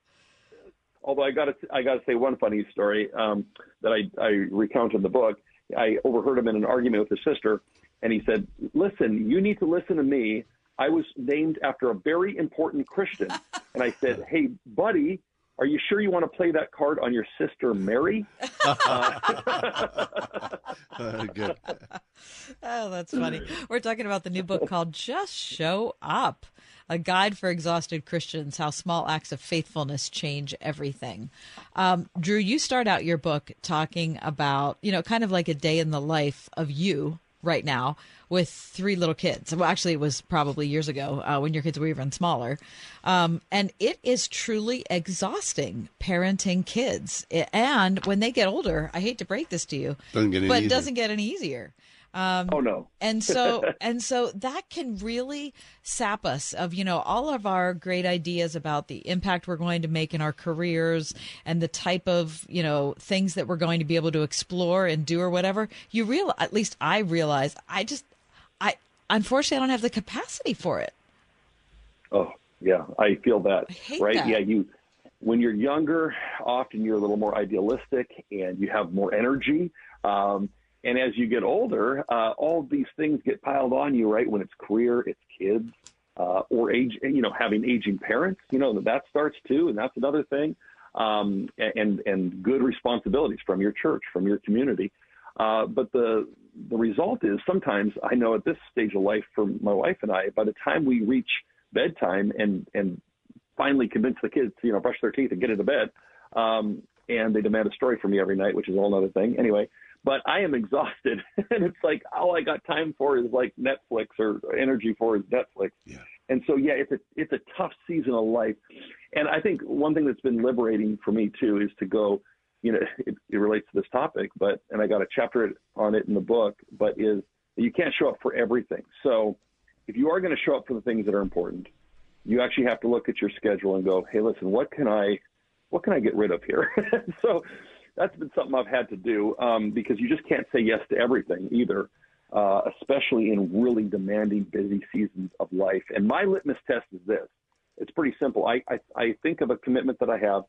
although I got to I got to say one funny story um, that I, I recount in the book. I overheard him in an argument with his sister, and he said, "Listen, you need to listen to me. I was named after a very important Christian." <laughs> And I said, "Hey, buddy." Are you sure you want to play that card on your sister Mary? <laughs> Good. Oh, that's funny. We're talking about the new book called Just Show Up A Guide for Exhausted Christians How Small Acts of Faithfulness Change Everything. Um, Drew, you start out your book talking about, you know, kind of like a day in the life of you right now with three little kids. Well, actually, it was probably years ago uh, when your kids were even smaller. Um, and it is truly exhausting parenting kids. And when they get older, I hate to break this to you, Doesn't get any but it doesn't get any easier. Um, oh no! <laughs> and so and so that can really sap us of you know all of our great ideas about the impact we're going to make in our careers and the type of you know things that we're going to be able to explore and do or whatever. You real at least I realize I just I unfortunately I don't have the capacity for it. Oh, yeah, I feel that. hate right? that. Yeah, you when you're younger, often you're a little more idealistic and you have more energy. Um, and as you get older, uh, all these things get piled on you, right? When it's career, it's kids, uh, or age, you know, having aging parents, you know, that starts too, and that's another thing. Um, and and good responsibilities from your church, from your community. Uh, but the the result is sometimes I know at this stage of life for my wife and I, by the time we reach bedtime and and finally convince the kids to you know brush their teeth and get into bed, um, and they demand a story from me every night, which is a whole other thing. Anyway, but I am exhausted, <laughs> and it's like all I got time for is like Netflix or energy for is Netflix. Yeah. And so yeah, it's a it's a tough season of life, and I think one thing that's been liberating for me too is to go. You know, <laughs> it, it relates to this topic, but and I got a chapter on it in the book. But is you can't show up for everything. So if you are going to show up for the things that are important, you actually have to look at your schedule and go, hey, listen, what can I, what can I get rid of here? <laughs> so that's been something I've had to do um, because you just can't say yes to everything either, uh, especially in really demanding, busy seasons of life. And my litmus test is this: it's pretty simple. I, I, I think of a commitment that I have,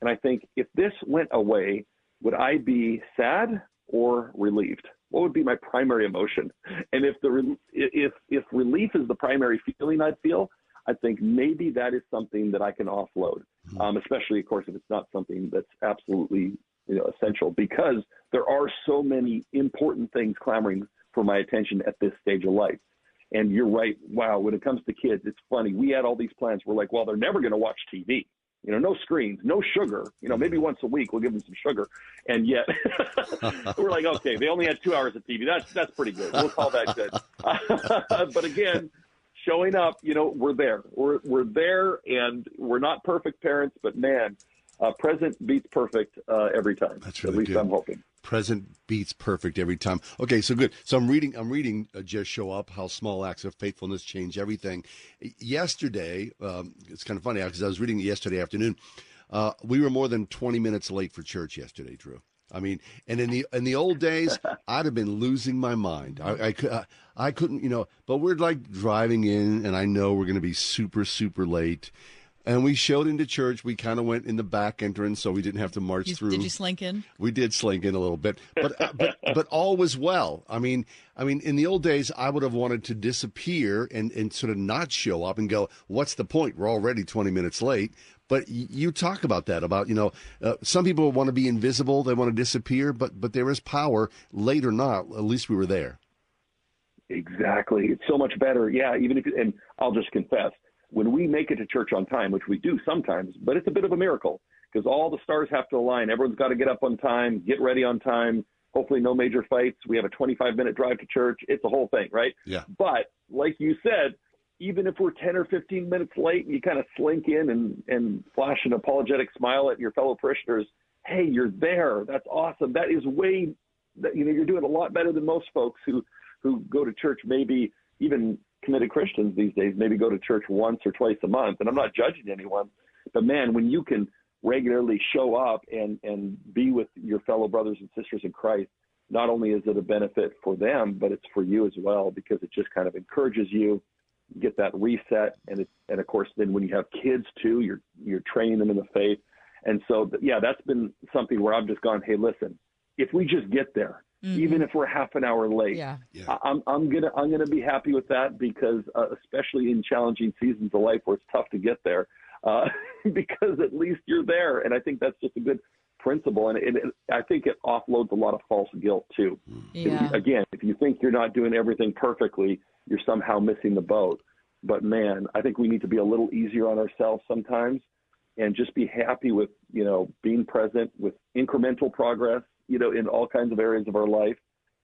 and I think if this went away, would I be sad or relieved? What would be my primary emotion? And if the if if relief is the primary feeling I'd feel, I think maybe that is something that I can offload. Um, especially, of course, if it's not something that's absolutely you know essential, because there are so many important things clamoring for my attention at this stage of life. And you're right. Wow, when it comes to kids, it's funny. We had all these plans. We're like, well, they're never going to watch TV. You know, no screens, no sugar. You know, maybe once a week we'll give them some sugar. And yet, <laughs> we're like, okay, they only had two hours of TV. That's that's pretty good. We'll call that good. <laughs> but again, showing up, you know, we're there. We're we're there, and we're not perfect parents, but man, uh, present beats perfect uh, every time. That's At least good. I'm hoping. Present beats perfect every time. Okay, so good. So I'm reading. I'm reading. Uh, Just show up. How small acts of faithfulness change everything. Yesterday, um, it's kind of funny because I was reading it yesterday afternoon. Uh, we were more than 20 minutes late for church yesterday, Drew. I mean, and in the in the old days, <laughs> I'd have been losing my mind. I, I, I couldn't, you know. But we're like driving in, and I know we're going to be super super late. And we showed into church. We kind of went in the back entrance, so we didn't have to march You- through. did you slink in? We did slink in a little bit, but uh, but but all was well. I mean, I mean, in the old days, I would have wanted to disappear and and sort of not show up and go, "What's the point? We're already twenty minutes late." But y- you talk about that about you know, uh, some people want to be invisible, they want to disappear, but but there is power, late or not. At least we were there. Exactly. It's so much better. Yeah, even if and I'll just confess, when we make it to church on time, which we do sometimes, but it's a bit of a miracle because all the stars have to align. Everyone's got to get up on time, get ready on time. Hopefully, no major fights. We have a 25 minute drive to church. It's a whole thing, right? Yeah. But like you said, even if we're 10 or 15 minutes late and you kind of slink in and, and flash an apologetic smile at your fellow parishioners, hey, you're there. That's awesome. That is way, that, you know, you're doing a lot better than most folks who, who go to church, maybe even committed Christians these days, maybe go to church once or twice a month. And I'm not judging anyone, but man, when you can regularly show up and, and be with your fellow brothers and sisters in Christ, not only is it a benefit for them, but it's for you as well because it just kind of encourages you get that reset and it, and of course then when you have kids too you're you're training them in the faith and so yeah that's been something where I've just gone hey listen if we just get there Mhm. even if we're half an hour late Yeah. I- I'm I'm gonna I'm gonna be happy with that because uh, especially in challenging seasons of life where it's tough to get there uh, <laughs> because at least you're there and I think that's just a good principle and it, it, I think it offloads a lot of false guilt too if you, again, if you think you're not doing everything perfectly, you're somehow missing the boat. But man, I think we need to be a little easier on ourselves sometimes and just be happy with, you know, being present with incremental progress, you know, in all kinds of areas of our life.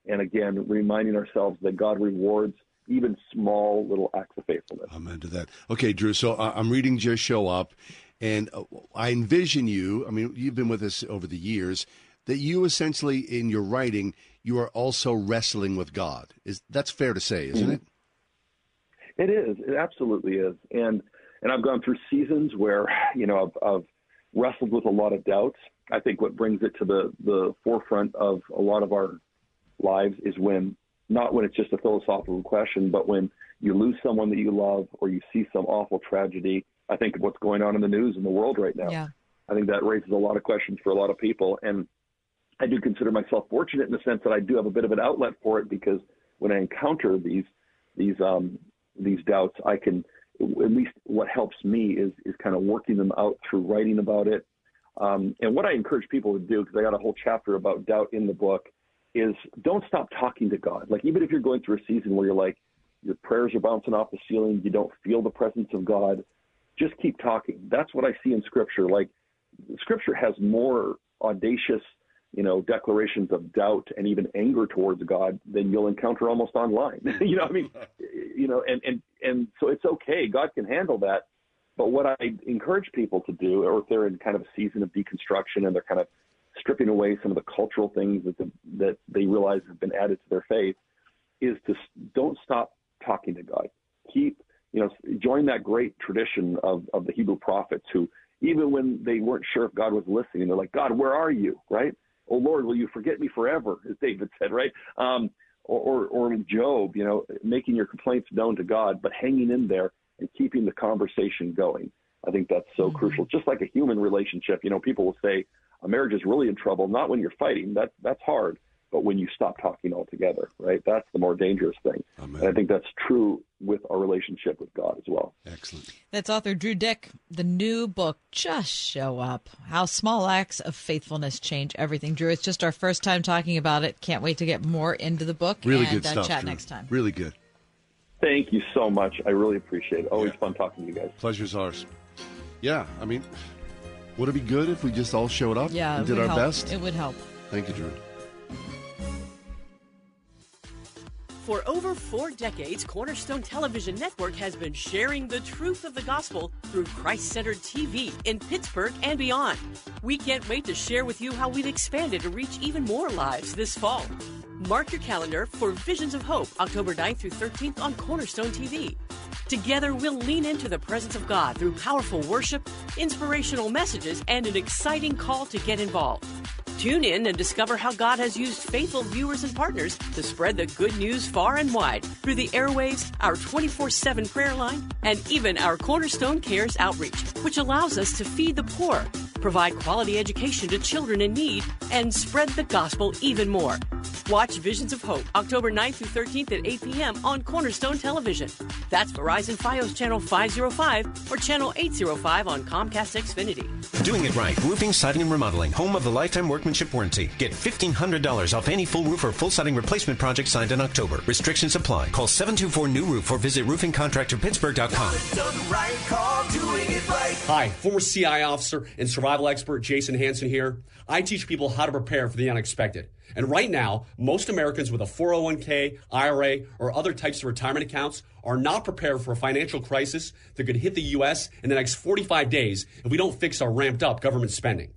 And again, reminding ourselves that God rewards even small little acts of faithfulness. Amen to that. Okay, Drew. So uh, I'm reading Just Show Up, and uh, I envision you. I mean, you've been with us over the years. That you essentially, in your writing, you are also wrestling with God. Is that's fair to say, isn't it? It is. It absolutely is. And and I've gone through seasons where you know I've, I've wrestled with a lot of doubts. I think what brings it to the the forefront of a lot of our lives is when not when it's just a philosophical question, but when you lose someone that you love or you see some awful tragedy. I think of what's going on in the news in the world right now. Yeah. I think that raises a lot of questions for a lot of people. And I do consider myself fortunate in the sense that I do have a bit of an outlet for it because when I encounter these these um, these doubts, I can at least what helps me is is kind of working them out through writing about it. Um, and what I encourage people to do, because I got a whole chapter about doubt in the book, is don't stop talking to God. Like even if you're going through a season where you're like your prayers are bouncing off the ceiling, you don't feel the presence of God, just keep talking. That's what I see in Scripture. Like Scripture has more audacious, you know, declarations of doubt and even anger towards God than you'll encounter almost online. <laughs> you know, I mean, <laughs> you know, and and and so it's okay. God can handle that. But what I encourage people to do, or if they're in kind of a season of deconstruction and they're kind of stripping away some of the cultural things that the, that they realize have been added to their faith, is to don't stop talking to God. Keep you know join that great tradition of of the Hebrew prophets who even when they weren't sure if God was listening, they're like, God, where are you? Right? Oh Lord, will you forget me forever? As David said, right? Um, or, or, or Job, you know, making your complaints known to God, but hanging in there and keeping the conversation going. I think that's so crucial. Just like a human relationship, you know, people will say a marriage is really in trouble, not when you're fighting. That that's hard, but when you stop talking altogether, right? That's the more dangerous thing. And I think that's true with our relationship with God as well. Excellent. That's author Drew Dyck. The new book, Just Show Up How Small Acts of Faithfulness Change Everything. Drew, it's just our first time talking about it. Can't wait to get more into the book Really and good uh, stuff. chat Drew. next time. Really good. Thank you so much. I really appreciate it. Always fun talking to you guys. Pleasure's ours. Yeah, I mean, would it be good if we just all showed up Yeah, and did our help. best? It would help. Thank you, Drew. For over four decades, Cornerstone Television Network has been sharing the truth of the gospel through Christ centered TV in Pittsburgh and beyond. We can't wait to share with you how we've expanded to reach even more lives this fall. Mark your calendar for Visions of Hope, October 9th through 13th on Cornerstone TV. Together, we'll lean into the presence of God through powerful worship, inspirational messages, and an exciting call to get involved. Tune in and discover how God has used faithful viewers and partners to spread the good news far and wide through the airwaves, our 24 7 prayer line, and even our Cornerstone Cares outreach, which allows us to feed the poor, provide quality education to children in need, and spread the gospel even more. Watch Visions of Hope October 9th through 13th at 8 p.m. on Cornerstone Television. That's Verizon Fios Channel 505 or Channel 805 on Comcast Xfinity. Doing it right. Roofing, siding, and remodeling. Home of the lifetime workmanship warranty. Get $1,500 off any full roof or full siding replacement project signed in October. Restrictions apply. Call 724 New Roof or visit roofingcontractorpittsburgh.com. Hi, former CI officer and survival expert Jason Hanson here. I teach people how to prepare for the unexpected. And right now, most Americans with a 401k, IRA, or other types of retirement accounts are not prepared for a financial crisis that could hit the U.S. in the next 45 days if we don't fix our ramped up government spending.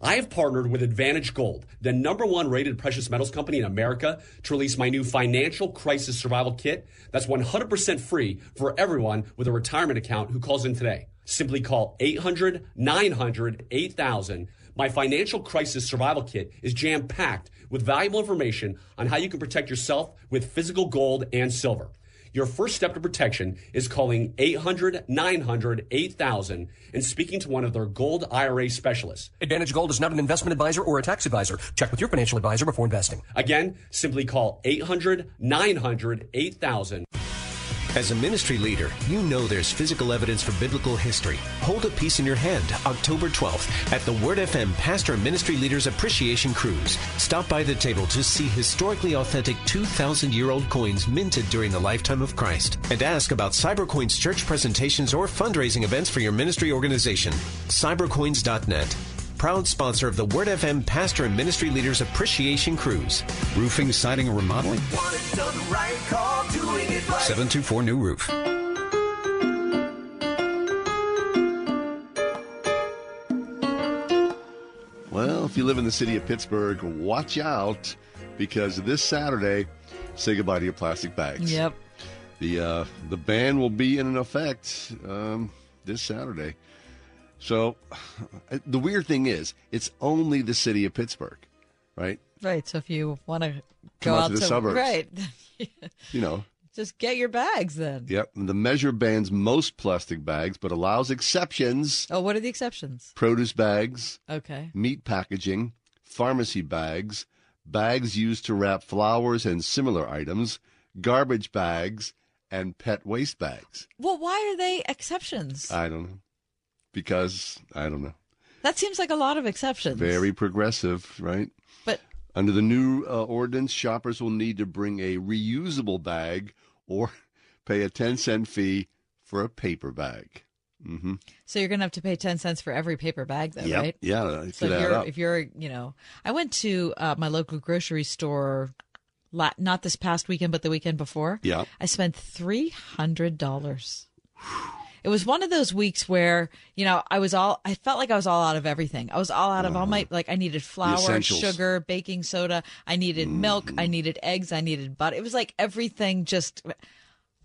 I have partnered with Advantage Gold, the number one rated precious metals company in America, to release my new financial crisis survival kit that's 100% free for everyone with a retirement account who calls in today. Simply call 800 900 8000. My financial crisis survival kit is jam packed with valuable information on how you can protect yourself with physical gold and silver. Your first step to protection is calling 800 900 8000 and speaking to one of their gold IRA specialists. Advantage Gold is not an investment advisor or a tax advisor. Check with your financial advisor before investing. Again, simply call 800 900 8000. As a ministry leader, you know there's physical evidence for biblical history. Hold a piece in your hand October 12th at the Word FM Pastor Ministry Leaders Appreciation Cruise. Stop by the table to see historically authentic 2,000 year old coins minted during the lifetime of Christ and ask about Cybercoins church presentations or fundraising events for your ministry organization. Cybercoins.net. Proud sponsor of the Word FM Pastor and Ministry Leaders Appreciation Cruise. Roofing, siding, or remodeling? 724 New Roof. Well, if you live in the city of Pittsburgh, watch out because this Saturday, say goodbye to your plastic bags. Yep. The uh, the ban will be in effect um, this Saturday. So <sighs> the weird thing is, it's only the city of Pittsburgh, right? Right. So if you want to go out out to the to suburbs. right, <laughs> You know. just get your bags then. Yep. The measure bans most plastic bags, but allows exceptions. Oh, what are the exceptions? Produce bags, Okay. meat packaging, pharmacy bags, bags used to wrap flowers and similar items, garbage bags, and pet waste bags. Well, why are they exceptions? I don't know. Because, I don't know. That seems like a lot of exceptions. Very progressive, right? But Under the new uh, ordinance, shoppers will need to bring a reusable bag or <laughs> pay a 10 cent fee for a paper bag. Mm-hmm. So you're going to have to pay 10 cents for every paper bag, though, Yep. right? Yeah, So if you're, if you're, you know, I went to uh, my local grocery store, not this past weekend, but the weekend before. Yeah. I spent $300. It was one of those weeks where, you know, I was all, I felt like I was all out of everything. I was all out of all my, like, I needed flour, Uh-huh. sugar, baking soda. I needed milk. I needed eggs. I needed butter. It was like everything just,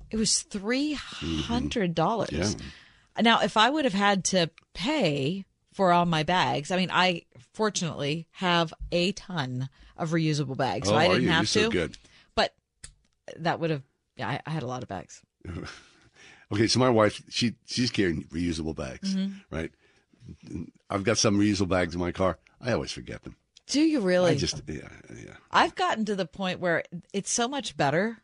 it was 300. dollars Yeah. Now, if I would have had to pay for all my bags, I mean, I fortunately have a ton of reusable bags, so Oh, I didn't you? have You're to. so good. But that would have, yeah, I, I had a lot of bags. <laughs> Okay, so my wife, she she's carrying reusable bags, Mhm. right? I've got some reusable bags in my car. I always forget them. Do you really? I just, yeah, yeah. I've gotten to the point where it's so much better.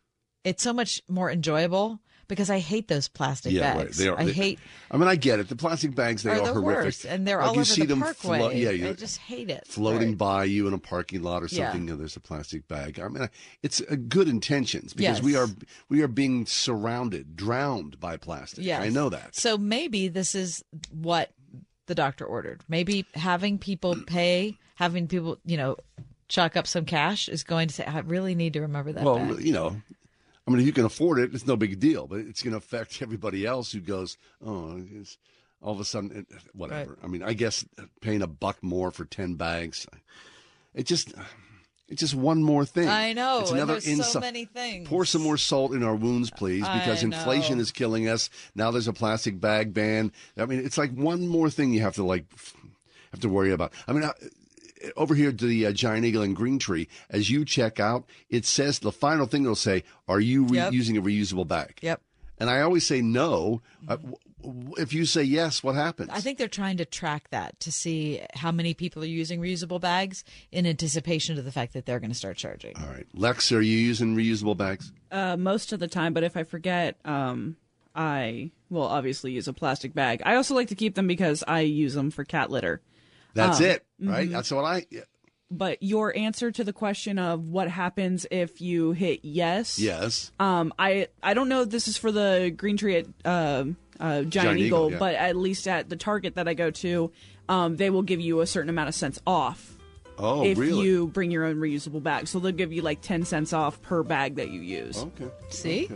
It's so much more enjoyable because I hate those plastic yeah, right. bags. They are. I they- hate I mean, I get it. The plastic bags they are are, the horrific, worst, and they're Like, all you over see the them parkway. flo- yeah, you, I just hate it. floating Right. by you in a parking lot or Yeah. something. and there's a plastic bag. I mean, I- it's a good intentions because we are we are being surrounded, drowned by plastic. Yes. I know that. So maybe this is what the doctor ordered. Maybe having people <clears throat> pay, having people, you know, chalk up some cash is going to say, I really need to remember that. well, back. you know, I mean, if you can afford it, it's no big deal. But it's going to affect <laughs> everybody else who goes, oh, it's, all of a sudden, it, whatever. I mean, I guess uh, paying a buck more for ten bags, it just. Uh, it's just one more thing. I know, It's another there's so insult. many things. Pour some more salt in our wounds, please, because inflation is killing us. Now there's a plastic bag ban. I mean, it's like one more thing you have to like have to worry about. I mean, over here to the uh, Giant Eagle and Green Tree, as you check out, it says the final thing it'll say, "Are you re- Yep. using a reusable bag?" Yep. And I always say no. Uh, w- w- if you say yes, what happens? I think they're trying to track that to see how many people are using reusable bags in anticipation of the fact that they're going to start charging. All right, Lex, are you using reusable bags? Uh, most of the time, but if I forget, um, I will obviously use a plastic bag. I also like to keep them because I use them for cat litter. That's Um, it, right? mhm. That's what I. yeah. But your answer to the question of what happens if you hit yes, Yes. Um, I I don't know if this is for the green tree at uh, uh, Giant, Giant Eagle, Eagle, yeah. but at least at the Target that I go to, um, they will give you a certain amount of cents off. Oh, if really? you bring your own reusable bag, so they'll give you like ten cents off per bag that you use. Okay. See?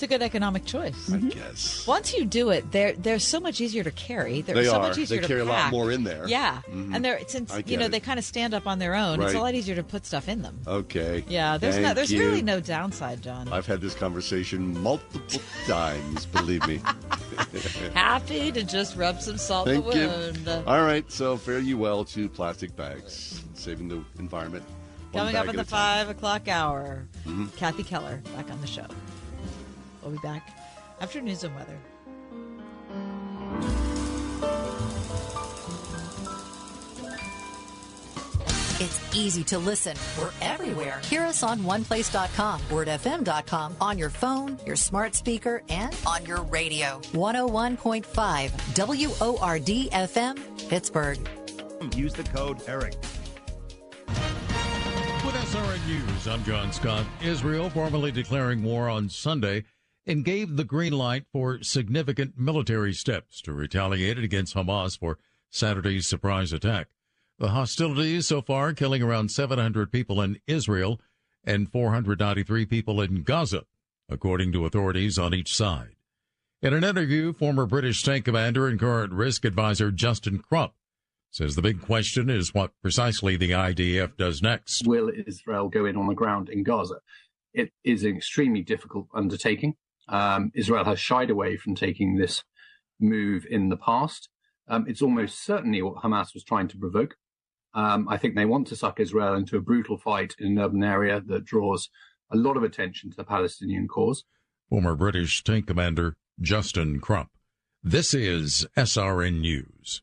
It's a good economic choice. I guess. Once you do it, they're they're so much easier to carry. They're They so are. much easier They to carry a lot pack. more in there. Yeah, Mhm. and they're since I you get know it. they kind of stand up on their own. It's a Right. lot easier to put stuff in them. Okay. Yeah, there's no, Thank there's you. really no downside, John. I've had this conversation multiple <laughs> times. Believe me. <laughs> <laughs> Happy to just rub some salt Thank in the you. wound. All right, so fare you well to plastic bags, saving the environment. one Coming up bag in at the a time. five o'clock hour, Mhm. Kathy Keller back on the show. We'll be back after news and weather. It's easy to listen. We're everywhere. Hear us on oneplace.com, wordfm.com, on your phone, your smart speaker, and on your radio. 101.5 WORD FM, Pittsburgh. Use the code ERIC. With SRN News, I'm John Scott. Israel formally declaring war on Sunday and gave the green light for significant military steps to retaliate against Hamas for Saturday's surprise attack. The hostilities so far killing around 700 people in Israel and 493 people in Gaza, according to authorities on each side. In an interview, former British tank commander and current risk advisor Justin Crump says the big question is what precisely the IDF does next. Will Israel go in on the ground in Gaza? It is an extremely difficult undertaking. Um, Israel has shied away from taking this move in the past. Um, it's almost certainly what Hamas was trying to provoke. Um, I think they want to suck Israel into a brutal fight in an urban area that draws a lot of attention to the Palestinian cause. Former British tank commander Justin Crump. This is SRN News.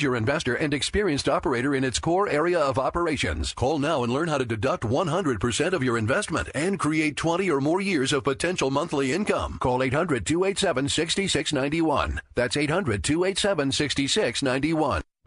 investor and experienced operator in its core area of operations. Call now and learn how to deduct 100% of your investment and create 20 or more years of potential monthly income. Call 800-287-6691. That's 800-287-6691.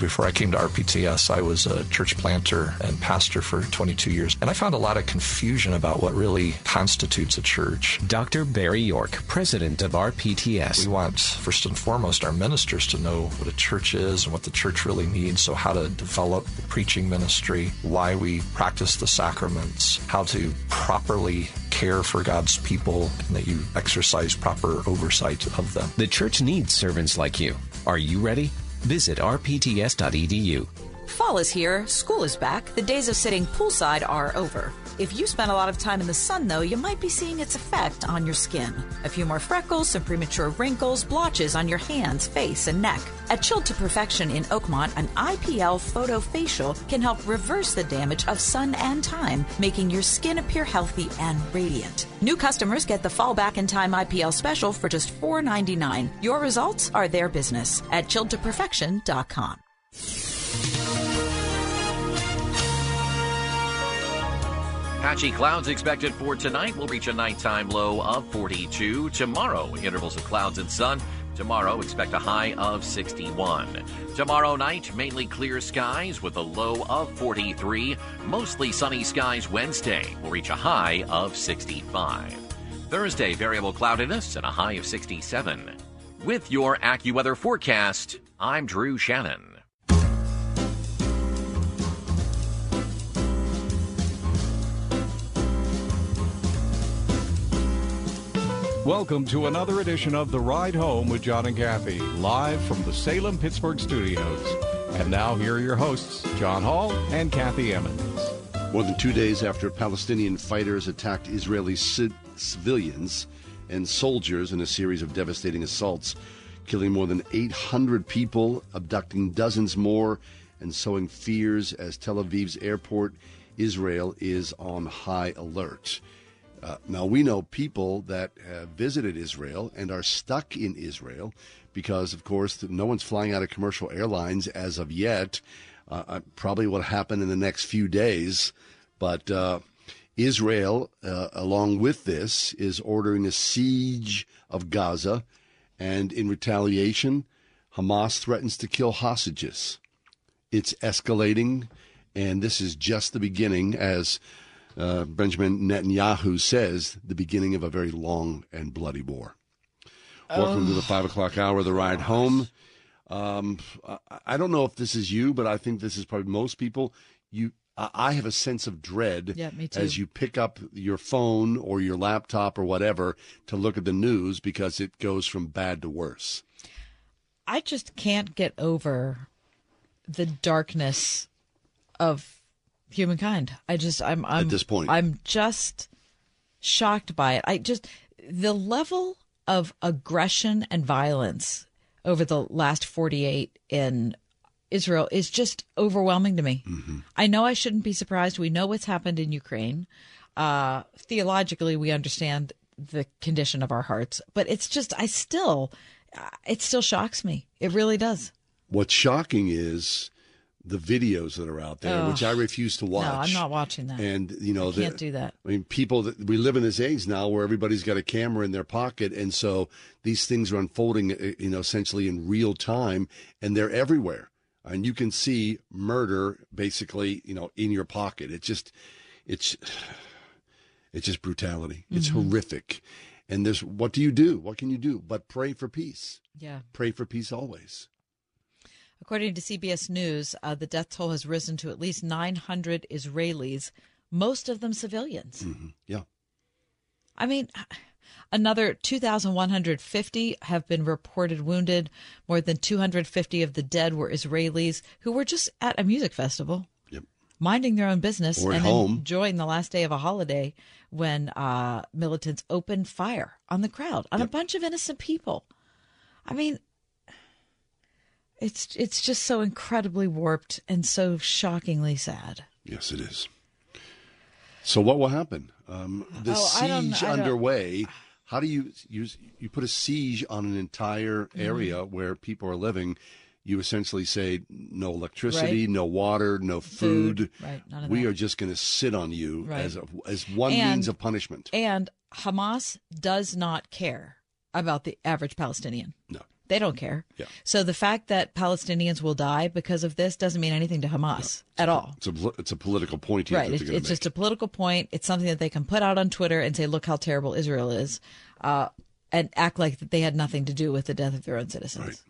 Before I came to RPTS, I was a church planter and pastor for 22 years, and I found a lot of confusion about what really constitutes a church. Dr. Barry York, president of RPTS. We want, first and foremost, our ministers to know what a church is and what the church really needs, so how to develop the preaching ministry, why we practice the sacraments, how to properly care for God's people, and that you exercise proper oversight of them. The church needs servants like you. Are you ready? Visit rpts.edu. Fall is here, school is back, the days of sitting poolside are over. If you spend a lot of time in the sun, though, you might be seeing its effect on your skin. A few more freckles, some premature wrinkles, blotches on your hands, face, and neck. At Chilled to Perfection in Oakmont, an IPL photo facial can help reverse the damage of sun and time, making your skin appear healthy and radiant. New customers get the Fall Back in Time IPL special for just $4.99. Your results are their business at chilledtoperfection.com. Patchy clouds expected for tonight. We'll reach a nighttime low of 42. Tomorrow, intervals of clouds and sun. Tomorrow, expect a high of 61. Tomorrow night, mainly clear skies with a low of 43. Mostly sunny skies Wednesday. We'll reach a high of 65. Thursday, variable cloudiness and a high of 67. With your AccuWeather forecast, I'm Drew Shannon. Welcome to another edition of The Ride Home with John and Kathy, live from the Salem Pittsburgh studios. And now, here are your hosts, John Hall and Kathy Emmons. More than two days after Palestinian fighters attacked Israeli ci- civilians and soldiers in a series of devastating assaults, killing more than 800 people, abducting dozens more, and sowing fears as Tel Aviv's airport, Israel, is on high alert. Uh, now, we know people that have visited Israel and are stuck in Israel because, of course, no one's flying out of commercial airlines as of yet. Uh, uh, probably will happen in the next few days. But uh, Israel, uh, along with this, is ordering a siege of Gaza. And in retaliation, Hamas threatens to kill hostages. It's escalating, and this is just the beginning as uh, Benjamin Netanyahu says, the beginning of a very long and bloody war. Welcome to the five o'clock hour, the ride home. Um, I- don't know if this is you, but I think this is probably most people. You, I I have a sense of dread Yeah, me too. as you pick up your phone or your laptop or whatever to look at the news because it goes from bad to worse. I just can't get over the darkness of humankind. I just I'm I'm at this point. I'm just shocked by it. I just the level of aggression and violence over the last 48 in Israel is just overwhelming to me. I know I shouldn't be surprised. We know what's happened in Ukraine. Uh, theologically, we understand the condition of our hearts, but it's just I still it still shocks me. It really does. What's shocking is the videos that are out there, Ugh. which I refuse to watch. No, I'm not watching that. And you know, I can't the- do that. I mean, people that we live in this age now where everybody's got a camera in their pocket, and so these things are unfolding, uh, you know, essentially in real time, and they're everywhere, and you can see murder basically, you know, in your pocket. It's just, it's, <sighs> it's just brutality. It's Mhm. horrific, and there's what do you do? What can you do but pray for peace? Yeah. Pray for peace always. According to CBS News, uh, the death toll has risen to at least 900 Israelis, most of them civilians. Yeah. I mean, <sighs> another 2,150 have been reported wounded. More than 250 of the dead were Israelis who were just at a music festival, minding their own business Or and home. enjoying the last day of a holiday when uh, militants opened fire on the crowd, on a bunch of innocent people. I mean, it's it's just so incredibly warped and so shockingly sad. Yes, it is. So what will happen? Um, the Oh, siege underway. How do you use you put a siege on an entire Mm-hmm. area where people are living? You essentially say no electricity, Right. no water, no Food. food. Right, we that. are just going to sit on you Right. as a, as one And- means of punishment. And Hamas does not care about the average Palestinian. No. They don't care. Yeah. So the fact that Palestinians will die because of this doesn't mean anything to Hamas at all. It's a it's a political point here. Right. It's, it's just a political point. It's something that they can put out on Twitter and say, look how terrible Israel is, uh, and act like they had nothing to do with the death of their own citizens.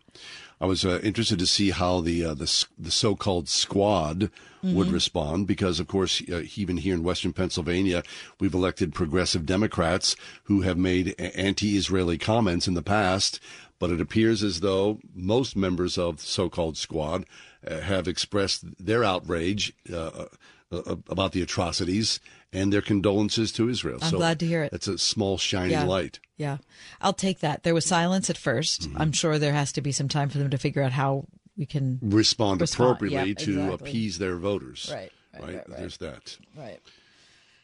I was uh, interested to see how the uh, the the so-called squad would Mhm. respond because, of course, uh, even here in Western Pennsylvania, we've elected progressive Democrats who have made anti-Israeli comments in the past. But it appears as though most members of the so-called squad uh, have expressed their outrage uh, uh, about the atrocities and their condolences to Israel. I'm so glad to hear it. That's a small shining Yeah. light. Yeah. I'll take that. There was silence at 1st Mm-hmm. I'm sure there has to be some time for them to figure out how we can respond, appropriately Yeah, to exactly. appease their voters. Right, right, right, right. There's that. Right.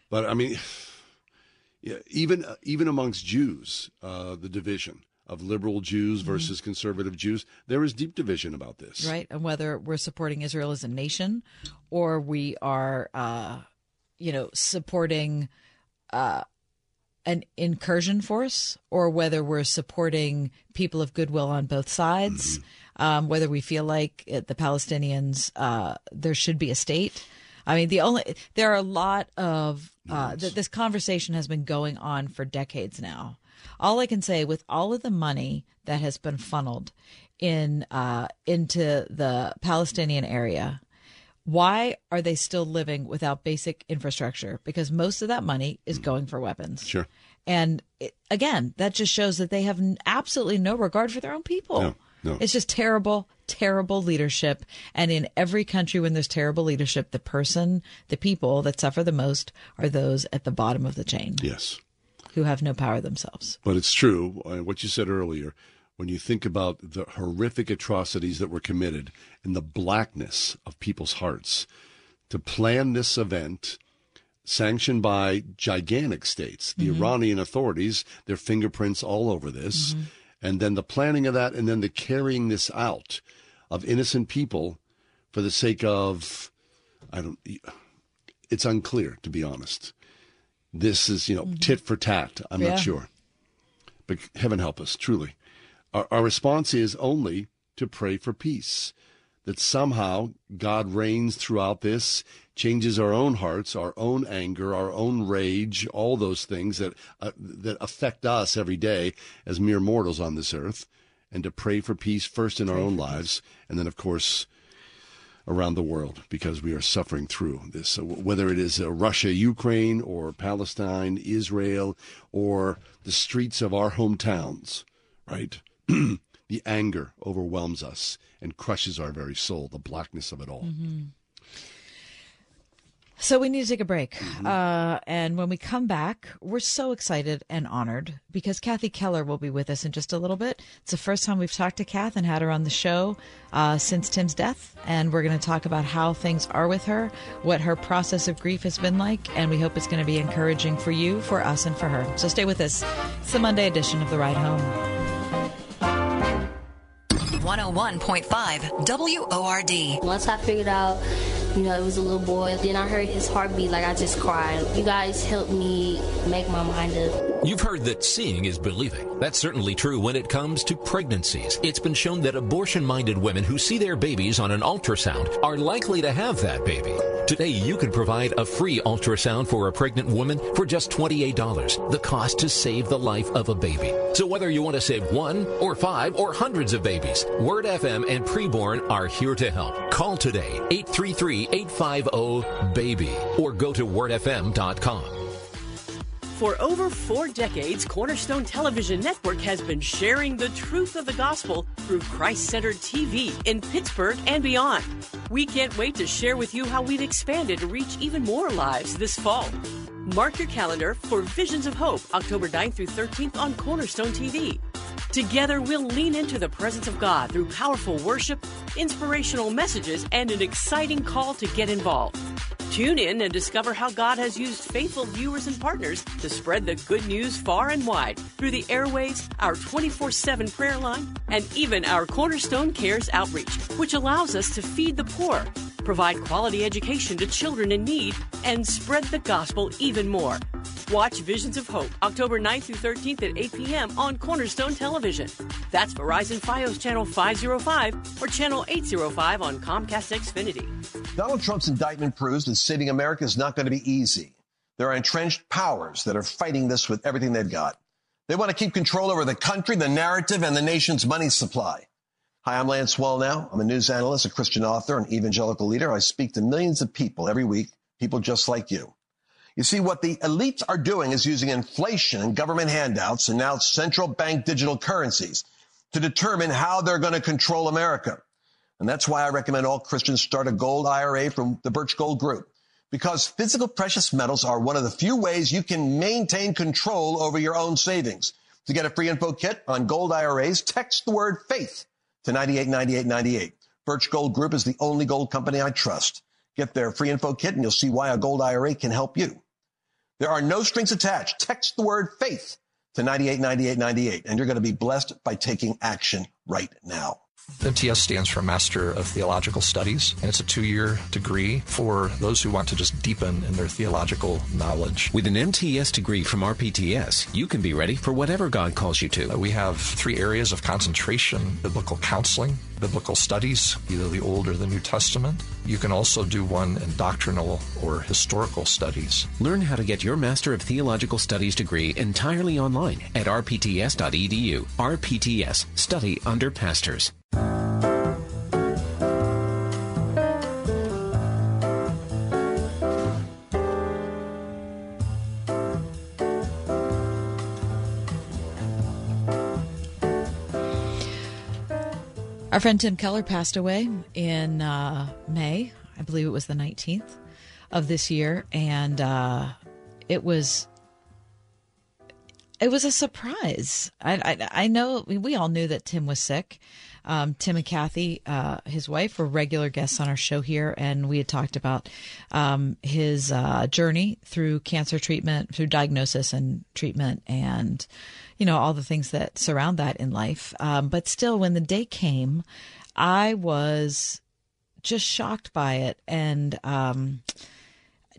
But I mean, <sighs> yeah, even even amongst Jews, uh, the division of liberal Jews Mm-hmm. versus conservative Jews, there is deep division about this. right? And whether we're supporting Israel as a nation or we are, uh, you know, supporting uh, an incursion force or whether we're supporting people of goodwill on both sides, um, whether we feel like it, the Palestinians, uh, there should be a state. I mean, the only, there are a lot of, uh, th- this conversation has been going on for decades now. All I can say with all of the money that has been funneled in uh, into the Palestinian area, why are they still living without basic infrastructure? Because most of that money is going for weapons. Sure. And it, again, that just shows that they have absolutely no regard for their own people. No, no. It's just terrible, terrible leadership. And in every country, when there's terrible leadership, the person, the people that suffer the most are those at the bottom of the chain Yes. Who have no power themselves. But it's true, uh, what you said earlier, when you think about the horrific atrocities that were committed and the blackness of people's hearts, to plan this event sanctioned by gigantic states, the Mm-hmm. Iranian authorities, their fingerprints all over this, and then the planning of that, and then the carrying this out of innocent people for the sake of, I don't, it's unclear, to be honest. This is, you know, tit for tat. I'm Yeah. not sure. But heaven help us, truly. Our, our response is only to pray for peace, that somehow God reigns throughout this, changes our own hearts, our own anger, our own rage, all those things that uh, that affect us every day as mere mortals on this earth, and to pray for peace first in our own lives, and then of course around the world because we are suffering through this. So whether it is uh, Russia, Ukraine, or Palestine, Israel, or the streets of our hometowns, right? <clears throat> the anger overwhelms us and crushes our very soul, the blackness of it all. So we need to take a break. Mm-hmm. Uh, and when we come back, we're so excited and honored because Kathy Keller will be with us in just a little bit. It's the first time we've talked to Kath and had her on the show uh, since Tim's death. And we're going to talk about how things are with her, what her process of grief has been like. And we hope it's going to be encouraging for you, for us, and for her. So stay with us. It's the Monday edition of The Ride Home. 101.5 WORD. Once I figured out, you know, it was a little boy, then I heard his heartbeat, like I just cried. You guys helped me make my mind up. You've heard that seeing is believing. That's certainly true when it comes to pregnancies. It's been shown that abortion minded women who see their babies on an ultrasound are likely to have that baby. Today, you can provide a free ultrasound for a pregnant woman for just $28, the cost to save the life of a baby. So, whether you want to save one or five or hundreds of babies, Word FM and Preborn are here to help. Call today 833 850 BABY or go to wordfm.com. For over four decades, Cornerstone Television Network has been sharing the truth of the gospel through Christ centered TV in Pittsburgh and beyond. We can't wait to share with you how we've expanded to reach even more lives this fall. Mark your calendar for Visions of Hope, October 9th through 13th on Cornerstone TV. Together, we'll lean into the presence of God through powerful worship, inspirational messages, and an exciting call to get involved. Tune in and discover how God has used faithful viewers and partners to spread the good news far and wide through the airwaves, our 24 7 prayer line, and even our Cornerstone Cares outreach, which allows us to feed the poor, provide quality education to children in need, and spread the gospel even more. Watch Visions of Hope October 9th through 13th at 8 p.m. on Cornerstone Television. That's Verizon Fios Channel 505 or Channel 805 on Comcast Xfinity. Donald Trump's indictment proves that saving America is not going to be easy. There are entrenched powers that are fighting this with everything they've got. They want to keep control over the country, the narrative, and the nation's money supply. Hi, I'm Lance Wallnau. I'm a news analyst, a Christian author, an evangelical leader. I speak to millions of people every week, people just like you. You see, what the elites are doing is using inflation and government handouts and now central bank digital currencies to determine how they're going to control America. And that's why I recommend all Christians start a gold IRA from the Birch Gold Group. Because physical precious metals are one of the few ways you can maintain control over your own savings. To get a free info kit on gold IRAs, text the word faith to 989898. Birch Gold Group is the only gold company I trust. Get their free info kit and you'll see why a gold IRA can help you. There are no strings attached. Text the word faith to 989898 and you're going to be blessed by taking action right now. MTS stands for Master of Theological Studies, and it's a two year degree for those who want to just deepen in their theological knowledge. With an MTS degree from RPTS, you can be ready for whatever God calls you to. Uh, we have three areas of concentration biblical counseling, biblical studies, either the Old or the New Testament. You can also do one in doctrinal or historical studies. Learn how to get your Master of Theological Studies degree entirely online at rpts.edu. RPTS, study under pastors. Our friend Tim Keller passed away in uh, May. I believe it was the 19th of this year. And uh, it was. It was a surprise. I, I, I know we all knew that Tim was sick. Um, Tim and Kathy, uh, his wife, were regular guests on our show here, and we had talked about um, his uh, journey through cancer treatment, through diagnosis and treatment, and you know, all the things that surround that in life. Um, but still, when the day came, I was just shocked by it. And, um,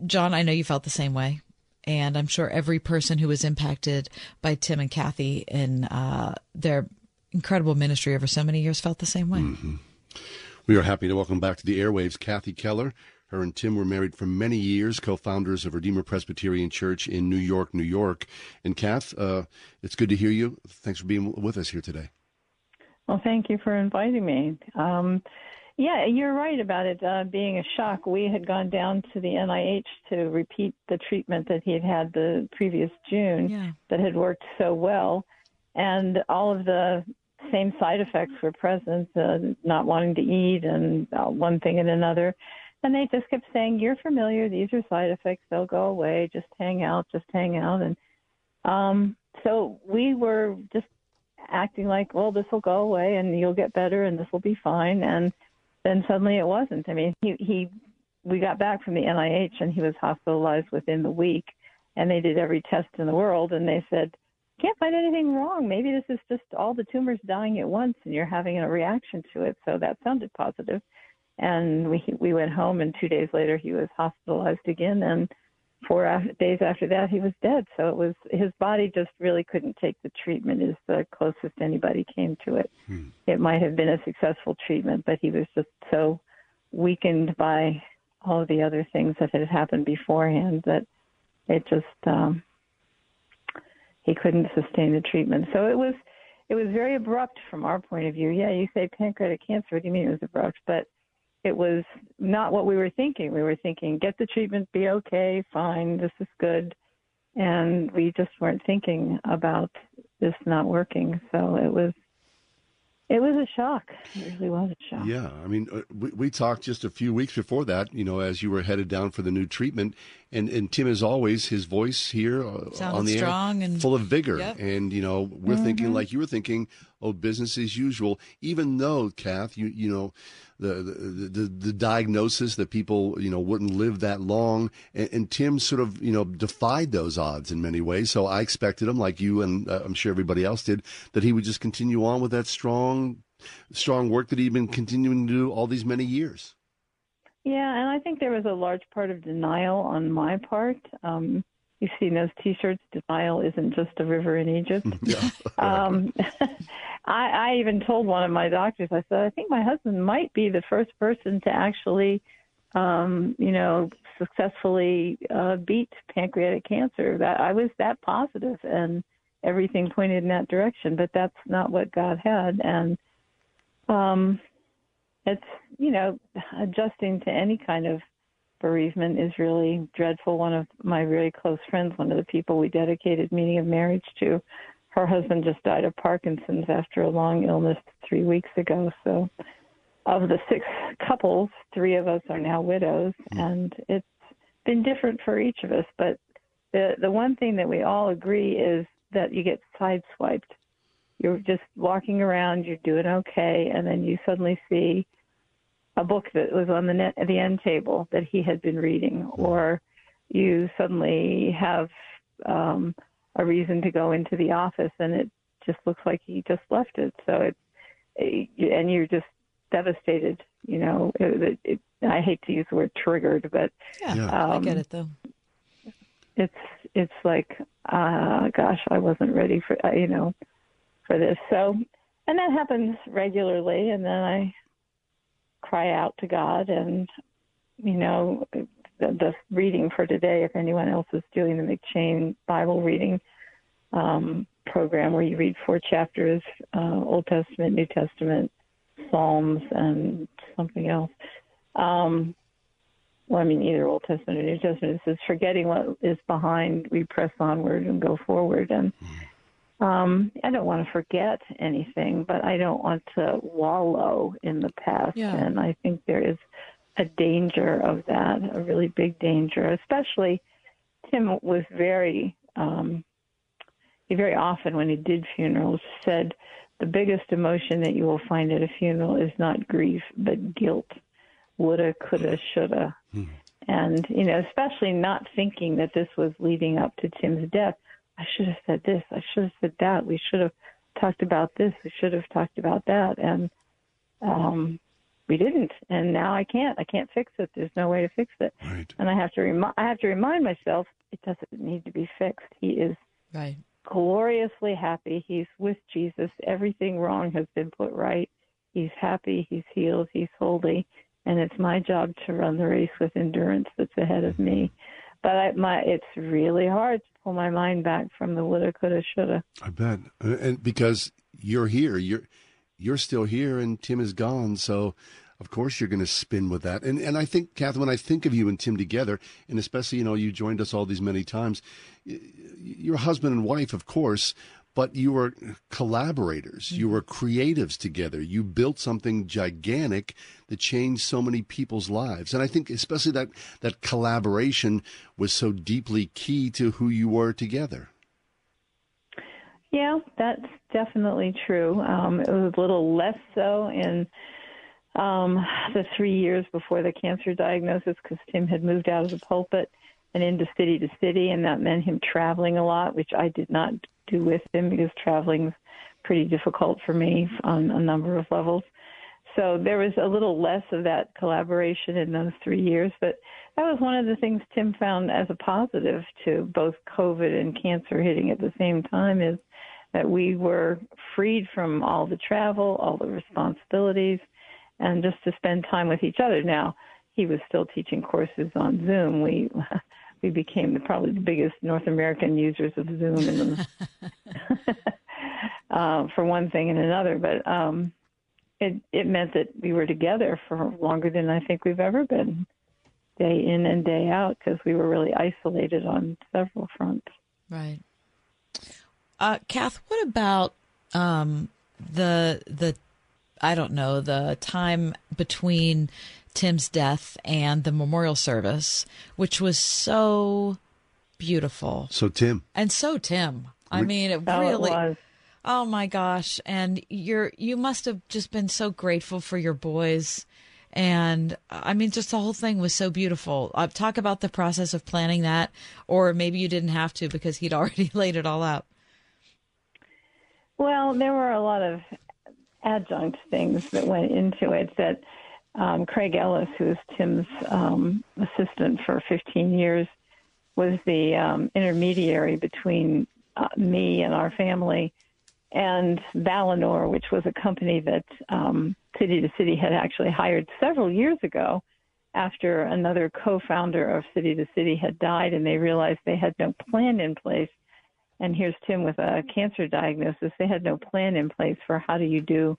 John, I know you felt the same way. And I'm sure every person who was impacted by Tim and Kathy in uh, their incredible ministry over so many years felt the same way. Mm-hmm. We are happy to welcome back to the airwaves Kathy Keller. Her and Tim were married for many years, co-founders of Redeemer Presbyterian Church in New York, New York. And Kath, uh, it's good to hear you. Thanks for being with us here today. Well, thank you for inviting me. Um, yeah, you're right about it uh, being a shock. We had gone down to the NIH to repeat the treatment that he had had the previous June yeah. that had worked so well, and all of the same side effects were present: uh, not wanting to eat and uh, one thing and another. And they just kept saying, "You're familiar. These are side effects. They'll go away. Just hang out. Just hang out." And um, so we were just acting like, "Well, this will go away, and you'll get better, and this will be fine." And then suddenly it wasn't. I mean, he he we got back from the NIH, and he was hospitalized within the week. And they did every test in the world, and they said, "Can't find anything wrong. Maybe this is just all the tumors dying at once, and you're having a reaction to it." So that sounded positive and we we went home and two days later he was hospitalized again. And four days after that he was dead. So it was his body just really couldn't take the treatment is the closest anybody came to it. Hmm. it might have been a successful treatment but he was just so weakened by all the other things that had happened beforehand that it just um he couldn't sustain the treatment. So it was it was very abrupt from our point of view. Yeah you say pancreatic cancer. What do you mean it was abrupt? But it was not what we were thinking. We were thinking, get the treatment, be okay, fine, this is good. And we just weren't thinking about this not working. So it was it was a shock. It really was a shock. Yeah, I mean, uh, we, we talked just a few weeks before that. You know, as you were headed down for the new treatment, and and Tim, as always, his voice here uh, on the strong air, and full of vigor. Yep. And you know, we're mm-hmm. thinking like you were thinking, oh, business as usual. Even though, Kath, you you know, the the the, diagnosis that people you know wouldn't live that long, and, and, Tim sort of you know defied those odds in many ways. So I expected him, like you and uh, I'm sure everybody else did, that he would just continue on with that strong strong work that he'd been continuing to do all these many years. Yeah, and I think there was a large part of denial on my part. Um, You've seen those T-shirts. Denial isn't just a river in Egypt. <laughs> Yeah. <laughs> Um, <laughs> I, I even told one of my doctors. I said, I think my husband might be the first person to actually, um, you know, successfully uh, beat pancreatic cancer. That I was that positive, and everything pointed in that direction. But that's not what God had, and um, it's you know, adjusting to any kind of bereavement is really dreadful. One of my very close friends, one of the people we dedicated meaning of marriage to, her husband just died of Parkinson's after a long illness three weeks ago. So, of the six couples, three of us are now widows, hmm. and it's been different for each of us. But the the one thing that we all agree is that you get sideswiped. You're just walking around, you're doing okay, and then you suddenly see a book that was on the net, the end table that he had been reading, or you suddenly have um, a reason to go into the office and it just looks like he just left it. So it's and you're just devastated. You know, it, it, I hate to use the word triggered, but yeah, um, I get it though. It's it's like, uh, gosh, I wasn't ready for uh, you know for this. So, and that happens regularly, and then I cry out to God, and you know, the, the reading for today, if anyone else is doing the M'Cheyne Bible reading um, program, where you read four chapters, uh, Old Testament, New Testament, Psalms, and something else. Um, well, I mean, either Old Testament or New Testament. It says, forgetting what is behind, we press onward and go forward. And um, I don't want to forget anything, but I don't want to wallow in the past. Yeah. And I think there is a danger of that, a really big danger. Especially, Tim was very, um, he very often when he did funerals said, the biggest emotion that you will find at a funeral is not grief, but guilt. Woulda, coulda, shoulda. And, you know, especially not thinking that this was leading up to Tim's death. I should have said this. I should have said that. We should have talked about this. We should have talked about that. And um, we didn't. And now I can't. I can't fix it. There's no way to fix it. Right. And I have to remind. I have to remind myself it doesn't need to be fixed. He is right. gloriously happy. He's with Jesus. Everything wrong has been put right. He's happy. He's healed. He's holy. And it's my job to run the race with endurance that's ahead of me. But I, my, it's really hard to pull my mind back from the woulda, coulda, shoulda. I bet, uh, and because you're here, you're you're still here, and Tim is gone, so of course you're going to spin with that. And and I think, Catherine, when I think of you and Tim together, and especially you know you joined us all these many times, you're husband and wife, of course, but you were collaborators. You were creatives together. You built something gigantic that changed so many people's lives. And I think especially that, that collaboration was so deeply key to who you were together. Yeah, that's definitely true. Um, it was a little less so in um, the three years before the cancer diagnosis because Tim had moved out of the pulpit and into city to city, and that meant him traveling a lot, which I did not do with him because traveling's pretty difficult for me on a number of levels. So there was a little less of that collaboration in those three years, but that was one of the things Tim found as a positive to both COVID and cancer hitting at the same time is that we were freed from all the travel, all the responsibilities, and just to spend time with each other. Now, he was still teaching courses on Zoom. We we became the, probably the biggest North American users of Zoom, and <laughs> uh, for one thing and another. But um, it it meant that we were together for longer than I think we've ever been, day in and day out, because we were really isolated on several fronts. Right. Uh, Kath, what about um, the the I don't know the time between Tim's death and the memorial service, which was so beautiful. So Tim. And so Tim. I mean, it Oh, it really. was. Oh my gosh! And you're you must have just been so grateful for your boys, and I mean, just the whole thing was so beautiful. Uh, talk about the process of planning that, or maybe you didn't have to because he'd already <laughs> laid it all out. Well, there were a lot of adjunct things that went into it that um, Craig Ellis, who was Tim's um, assistant for 15 years, was the um, intermediary between uh, me and our family and Valinor, which was a company that um, City to City had actually hired several years ago after another co-founder of City to City had died, and they realized they had no plan in place. And here's Tim with a cancer diagnosis. They had no plan in place for how do you do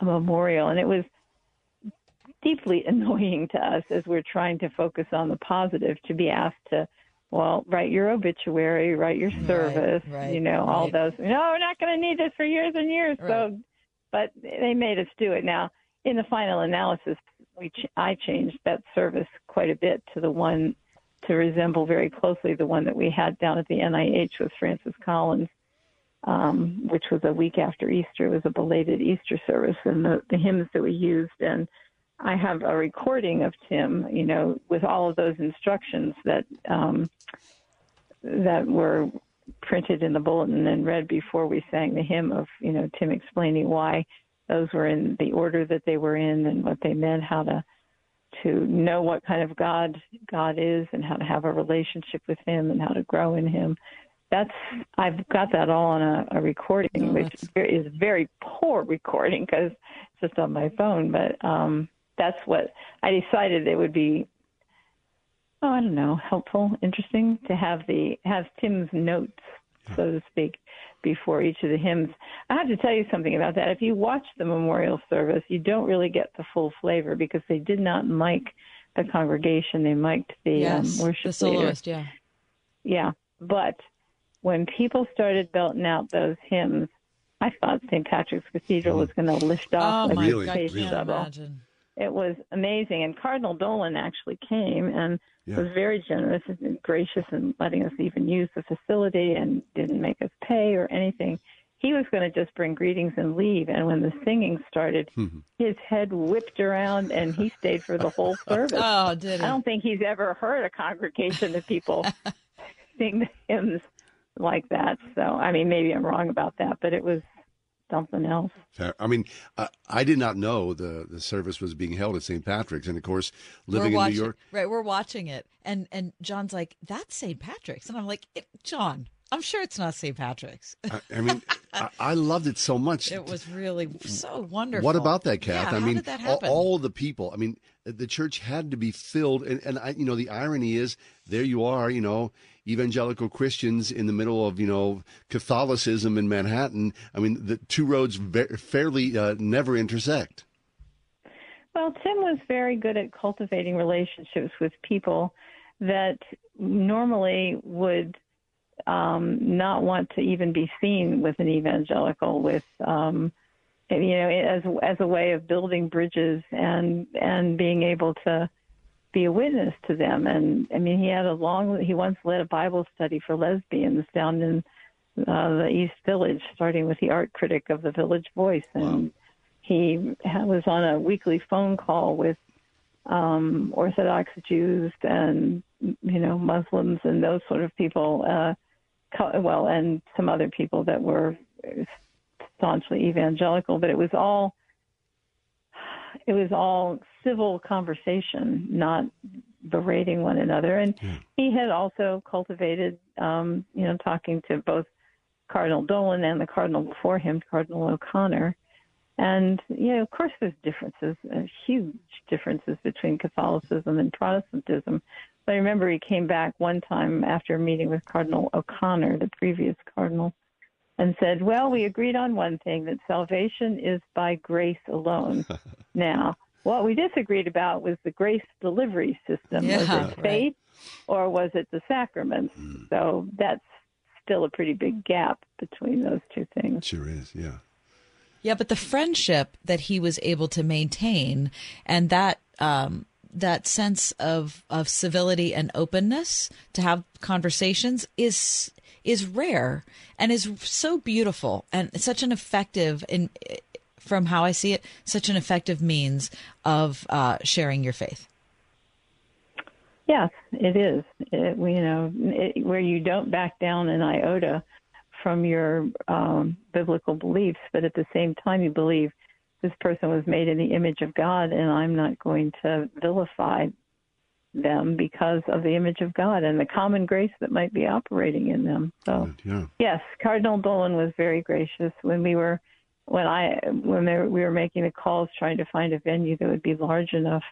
a memorial, and it was deeply <laughs> annoying to us as we're trying to focus on the positive to be asked to well, write your obituary, write your service, right, right, you know, right. all those. No, we're not going to need this for years and years. So, but they made us do it. Now, in the final analysis, we ch- I changed that service quite a bit to the one to resemble very closely the one that we had down at the NIH with Francis Collins, um, which was a week after Easter. It was a belated Easter service, and the, the hymns that we used and I have a recording of Tim, you know, with all of those instructions that um, that were printed in the bulletin and read before we sang the hymn of, you know, Tim explaining why those were in the order that they were in and what they meant, how to to know what kind of God God is and how to have a relationship with Him and how to grow in Him. That's I've got that all on a, a recording, oh, which is very poor recording because it's just on my phone. But um, that's what I decided it would be. Oh, I don't know, helpful, interesting to have the have Tim's notes, so to speak, before each of the hymns. I have to tell you something about that. If you watch the memorial service, you don't really get the full flavor because they did not mic the congregation; they mic'd the um, yes, um, worship the soloist. Leader. Yeah, yeah. But when people started belting out those hymns, I thought St. Patrick's Cathedral was going to lift off oh, like my a space really? shuttle. Imagine it was amazing. And Cardinal Dolan actually came and yeah. was very generous and gracious in letting us even use the facility and didn't make us pay or anything. He was going to just bring greetings and leave. And when the singing started, mm-hmm. his head whipped around and he stayed for the whole <laughs> service. oh, did he? I don't think he's ever heard a congregation of people <laughs> sing the hymns like that. So, I mean, maybe I'm wrong about that, but it was something else. I mean, I, I, did not know the, the service was being held at St. Patrick's, and of course, living watching, in New York, right? We're watching it, and and John's like, "That's St. Patrick's," and I'm like, "John, I'm sure it's not St. Patrick's." I, I mean, I, I, loved it so much. <laughs> It was really so wonderful. What about that, Kath? Yeah, I mean, all, all, the people. I mean, the church had to be filled, and and I, you know, the irony is, there you are, you know evangelical Christians in the middle of you know Catholicism in Manhattan. I mean, the two roads ve- fairly uh, never intersect. Well, Tim was very good at cultivating relationships with people that normally would um, not want to even be seen with an evangelical, with um, you know, as as a way of building bridges and and being able to be a witness to them. And I mean, he had a long, he once led a Bible study for lesbians down in uh, the East Village, starting with the art critic of the Village Voice. And wow. he was on a weekly phone call with um, Orthodox Jews and, you know, Muslims and those sort of people. Uh, well, and some other people that were staunchly evangelical, but it was all it was all civil conversation, not berating one another. And yeah. he had also cultivated, um, you know, talking to both Cardinal Dolan and the cardinal before him, Cardinal O'Connor. And, you know, of course, there's differences, uh, huge differences between Catholicism and Protestantism. But I remember he came back one time after a meeting with Cardinal O'Connor, the previous cardinal, and said, Well, we agreed on one thing that salvation is by grace alone. <laughs> now, what we disagreed about was the grace delivery system. Yeah, was it faith right. or was it the sacraments? Mm. So that's still a pretty big gap between those two things. Sure is, yeah. Yeah, but the friendship that he was able to maintain and that um, that sense of of civility and openness to have conversations is is rare and is so beautiful and such an effective in from how I see it, such an effective means of uh, sharing your faith. Yes, it is. It, you know, it, where you don't back down an iota from your um, biblical beliefs, but at the same time you believe this person was made in the image of God, and I'm not going to vilify them because of the image of God and the common grace that might be operating in them. So, yeah. yes, Cardinal Dolan was very gracious when we were when I when they, we were making the calls trying to find a venue that would be large enough.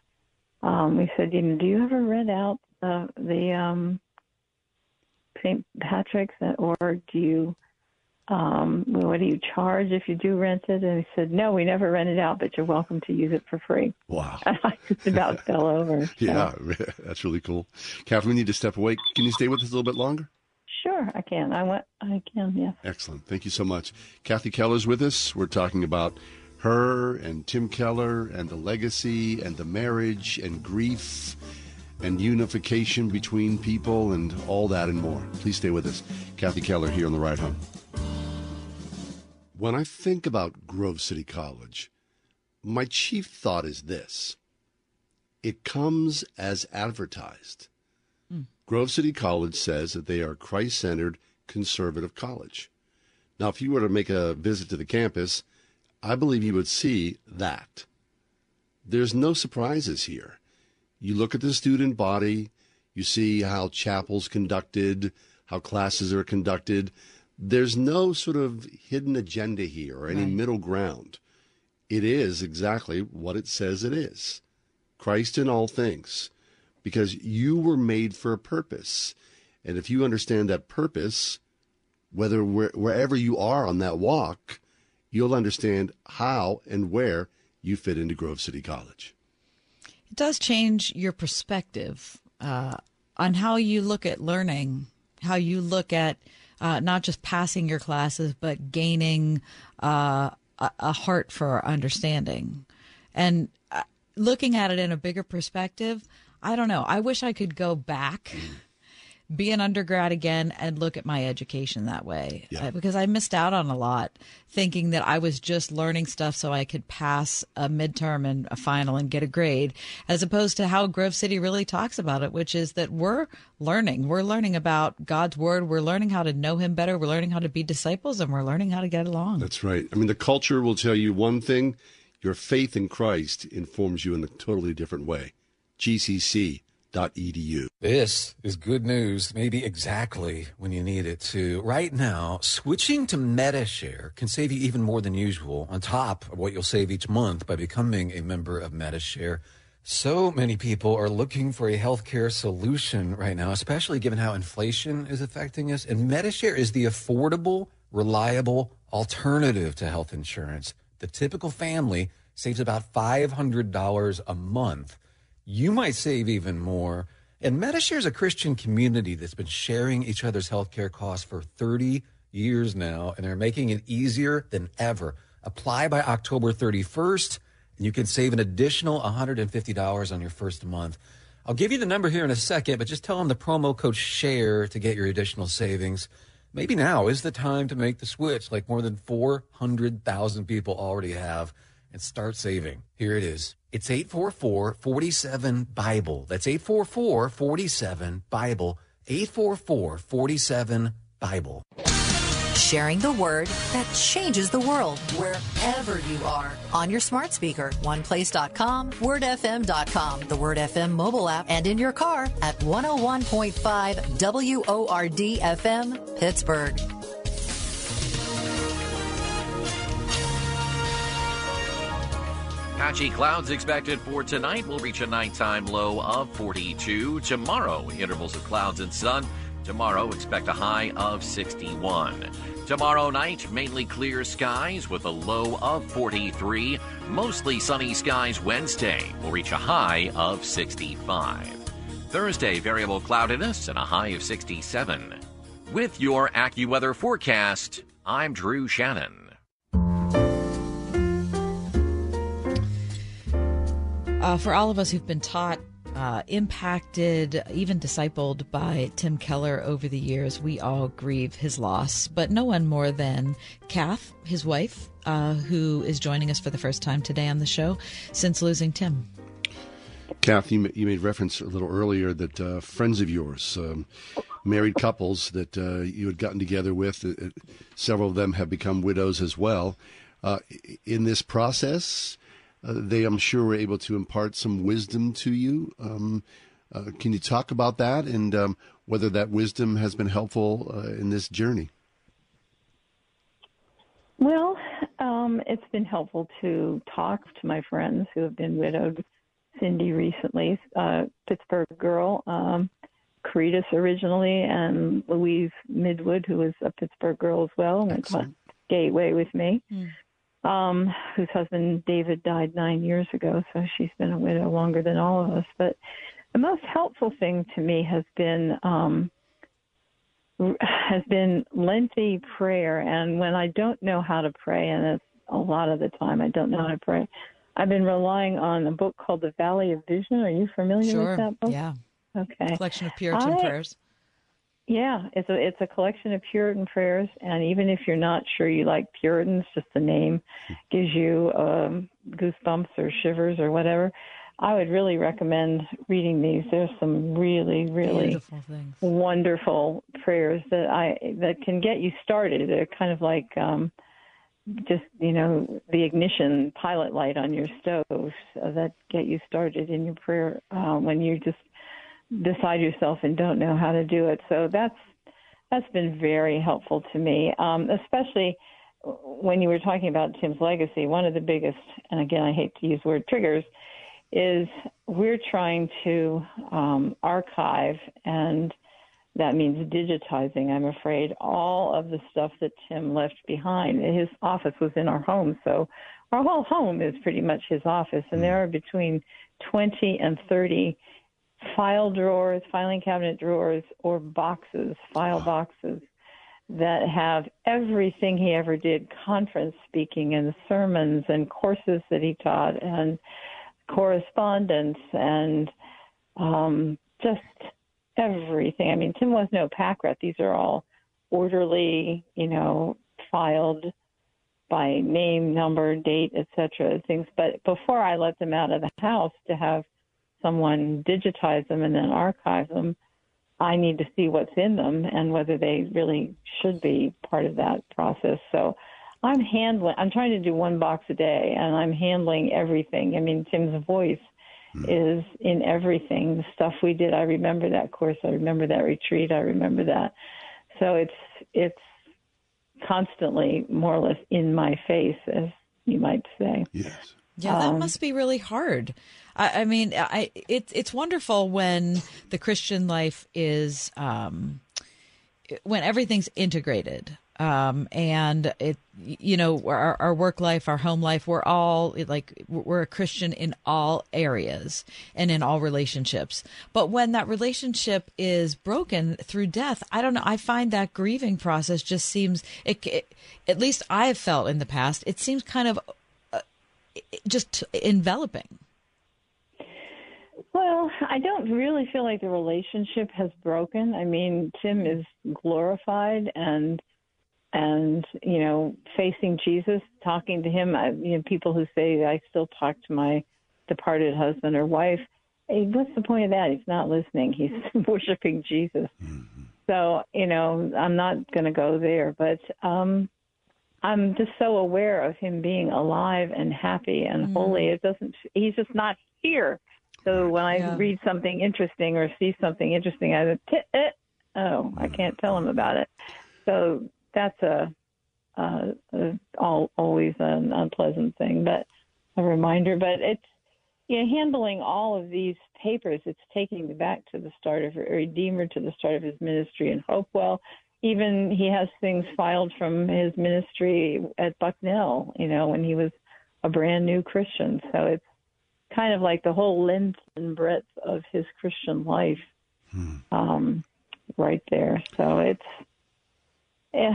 Um, we said, you know, do you ever rent out uh, the um, St. Patrick's, or do you um, what do you charge if you do rent it? And he said, no, we never rent it out, but you're welcome to use it for free. Wow. <laughs> I just about <laughs> fell over. so. Yeah, <laughs> that's really cool. Catherine, we need to step away. Can you stay with us a little bit longer? Sure, I can. I went. I can. Yes. Excellent. Thank you so much. Kathy Keller's with us. We're talking about her and Tim Keller and the legacy and the marriage and grief and unification between people and all that and more. Please stay with us. Kathy Keller here on the ride home. When I think about Grove City College, my chief thought is this it comes as advertised. Mm. Grove City College says that they are Christ centered conservative college. Now, if you were to make a visit to the campus, I believe you would see that. There's no surprises here. You look at the student body, you see how chapel's conducted, how classes are conducted. There's no sort of hidden agenda here or any Right. middle ground. It is exactly what it says it is Christ in all things, because you were made for a purpose. And if you understand that purpose, whether where, wherever you are on that walk, you'll understand how and where you fit into Grove City College. It does change your perspective uh, on how you look at learning, how you look at uh, not just passing your classes, but gaining uh, a, a heart for understanding. And uh, looking at it in a bigger perspective, I don't know. I wish I could go back. Be an undergrad again and look at my education that way Yeah. Uh, because I missed out on a lot thinking that I was just learning stuff so I could pass a midterm and a final and get a grade, as opposed to how Grove City really talks about it, which is that we're learning. We're learning about God's word. We're learning how to know Him better. We're learning how to be disciples and we're learning how to get along. That's right. I mean, the culture will tell you one thing your faith in Christ informs you in a totally different way. GCC.edu. This is good news, maybe exactly when you need it to. Right now, switching to Medi-Share can save you even more than usual on top of what you'll save each month by becoming a member of Medi-Share. So many people are looking for a healthcare solution right now, especially given how inflation is affecting us. And Medi-Share is the affordable, reliable alternative to health insurance. The typical family saves about $500 a month. You might save even more. And Medi-Share is a Christian community that's been sharing each other's healthcare costs for 30 years now, and they're making it easier than ever. Apply by October 31st, and you can save an additional $150 on your first month. I'll give you the number here in a second, but just tell them the promo code SHARE to get your additional savings. Maybe now is the time to make the switch, like more than 400,000 people already have, and start saving. Here it is. It's 844 47 Bible. That's 844 47 Bible. 844 47 Bible. Sharing the word that changes the world wherever you are. On your smart speaker, oneplace.com, wordfm.com, the Word FM mobile app, and in your car at 101.5 WORD FM, Pittsburgh. Patchy clouds expected for tonight. We'll reach a nighttime low of 42. Tomorrow, intervals of clouds and sun. Tomorrow, expect a high of 61. Tomorrow night, mainly clear skies with a low of 43. Mostly sunny skies Wednesday. We'll reach a high of 65. Thursday, variable cloudiness and a high of 67. With your AccuWeather forecast, I'm Drew Shannon. Uh, for all of us who've been taught, uh, impacted, even discipled by Tim Keller over the years, we all grieve his loss. But no one more than Kath, his wife, uh, who is joining us for the first time today on the show since losing Tim. Kath, you, you made reference a little earlier that uh, friends of yours, um, married couples that uh, you had gotten together with, uh, uh, several of them have become widows as well. Uh, in this process, they, I'm sure, were able to impart some wisdom to you. Um, Uh, can you talk about that and um, whether that wisdom has been helpful uh, in this journey? Well, um, it's been helpful to talk to my friends who have been widowed. Cindy recently, uh, Pittsburgh girl, um, Caritas originally, and Louise Midwood, who was a Pittsburgh girl as well, went to Gateway with me. Um, whose husband David died nine years ago, so she's been a widow longer than all of us. But the most helpful thing to me has been um, has been lengthy prayer. And when I don't know how to pray, and it's a lot of the time I don't know how to pray, I've been relying on a book called The Valley of Vision. Are you familiar Sure. with that book? Yeah. Okay. Collection of Puritan I- prayers. Yeah, it's a it's a collection of Puritan prayers, and even if you're not sure you like Puritans, just the name gives you um, goosebumps or shivers or whatever. I would really recommend reading these. There's some really, really Beautiful things. wonderful prayers that I that can get you started. They're kind of like um, just you know the ignition pilot light on your stove that get you started in your prayer uh, when you just beside yourself and don't know how to do it. So that's that's been very helpful to me, um, especially when you were talking about Tim's legacy. One of the biggest, and again, I hate to use the word triggers, is we're trying to um, archive, and that means digitizing. I'm afraid all of the stuff that Tim left behind. His office was in our home, so our whole home is pretty much his office, and there are between 20 and 30 file drawers, filing cabinet drawers, or boxes, file boxes that have everything he ever did conference speaking and sermons and courses that he taught and correspondence and um, just everything. I mean, Tim was no pack rat. These are all orderly, you know, filed by name, number, date, etc. Things. But before I let them out of the house to have someone digitize them and then archive them, I need to see what's in them and whether they really should be part of that process. So I'm handling, I'm trying to do one box a day and I'm handling everything. I mean, Tim's voice is in everything. The stuff we did, I remember that course, I remember that retreat, I remember that. So it's, it's constantly more or less in my face, as you might say. Yes. Yeah, that Um, must be really hard. I, I mean, I it's it's wonderful when the Christian life is um, when everything's integrated. Um, and it, you know, our, our work life, our home life, we're all like, we're a Christian in all areas and in all relationships. But when that relationship is broken through death, I don't know. I find that grieving process just seems, it, it, at least I have felt in the past, it seems kind of uh, just enveloping. Well, I don't really feel like the relationship has broken. I mean, Tim is glorified and and you know facing Jesus, talking to him. I, you know, people who say I still talk to my departed husband or wife. Hey, what's the point of that? He's not listening. He's <laughs> worshiping Jesus. So you know, I'm not going to go there, but um, I'm just so aware of him being alive and happy and holy. It doesn't. He's just not here. So when I Yeah. read something interesting or see something interesting, I t- eh, oh, I can't tell him about it. So that's a, uh, a all, always an unpleasant thing, but a reminder. But it's you know handling all of these papers. It's taking me back to the start of Redeemer, to the start of his ministry in Hopewell. Even he has things filed from his ministry at Bucknell. You know when he was a brand new Christian. So it's kind of like the whole length and breadth of his Christian life um, right there. So it's, eh,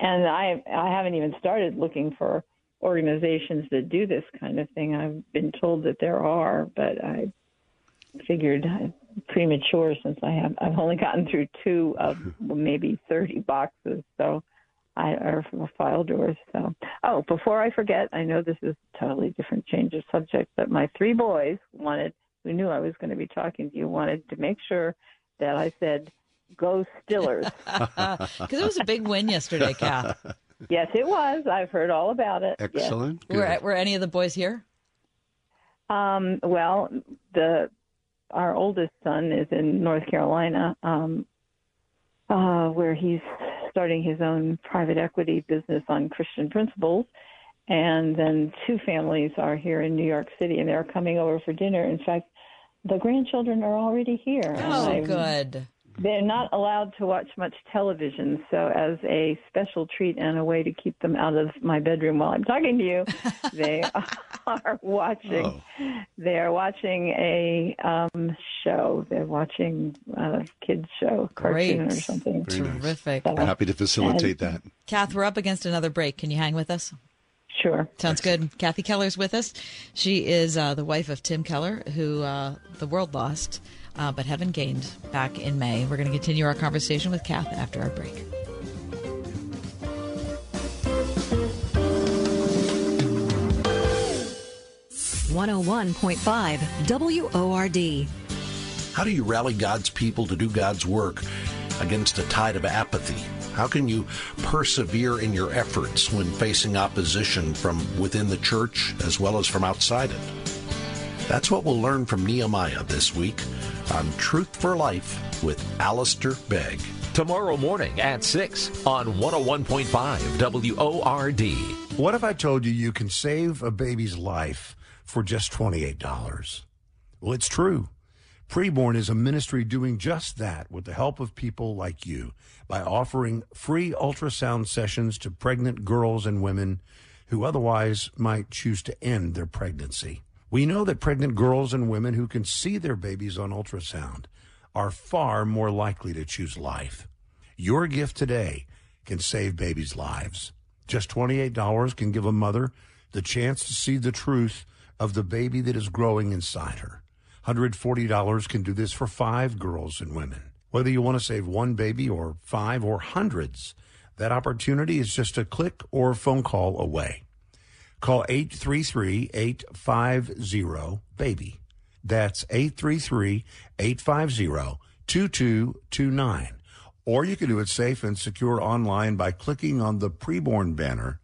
and I I haven't even started looking for organizations that do this kind of thing. I've been told that there are, but I figured premature since I have I've only gotten through two of <laughs> maybe thirty boxes. So. I are from a file drawers. So, oh, before I forget, I know this is a totally different change of subject, but my three boys wanted, who knew I was going to be talking to you, wanted to make sure that I said, "Go Stillers." <laughs> <laughs> Because it was a big win yesterday, Kath. yes, it was. I've heard all about it. Yes. Excellent. Were, were any of the boys here? Um, well, the our oldest son is in North Carolina, um, uh, where he's starting his own private equity business on Christian principles. And then two families are here in New York City, and they're coming over for dinner. In fact, the grandchildren are already here. Oh, good. They're not allowed to watch much television, so as a special treat and a way to keep them out of my bedroom while I'm talking to you, <laughs> they are watching. Oh. They are watching a um, show. They're watching a kids show, cartoon Great. or something. Very. Terrific. We're happy to facilitate that. Kath, we're up against another break. Can you hang with us? Sure. Sounds good. Kathy Keller's with us. She is uh, the wife of Tim Keller, who uh, the world lost, uh, but heaven gained back in May. We're going to continue our conversation with Kath after our break. One hundred one point five WORD. How do you rally God's people to do God's work against a tide of apathy? How can you persevere in your efforts when facing opposition from within the church as well as from outside it? That's what we'll learn from Nehemiah this week on Truth for Life with Alistair Begg. Tomorrow morning at 6 on 101.5 WORD. What if I told you you can save a baby's life for just $28? Well, it's true. Preborn is a ministry doing just that with the help of people like you by offering free ultrasound sessions to pregnant girls and women who otherwise might choose to end their pregnancy. We know that pregnant girls and women who can see their babies on ultrasound are far more likely to choose life. Your gift today can save babies' lives. Just $28 can give a mother the chance to see the truth of the baby that is growing inside her. $140 can do this for five girls and women. Whether you want to save one baby or five or hundreds, that opportunity is just a click or phone call away. Call 833 850 BABY. That's 833 850 2229. Or you can do it safe and secure online by clicking on the preborn banner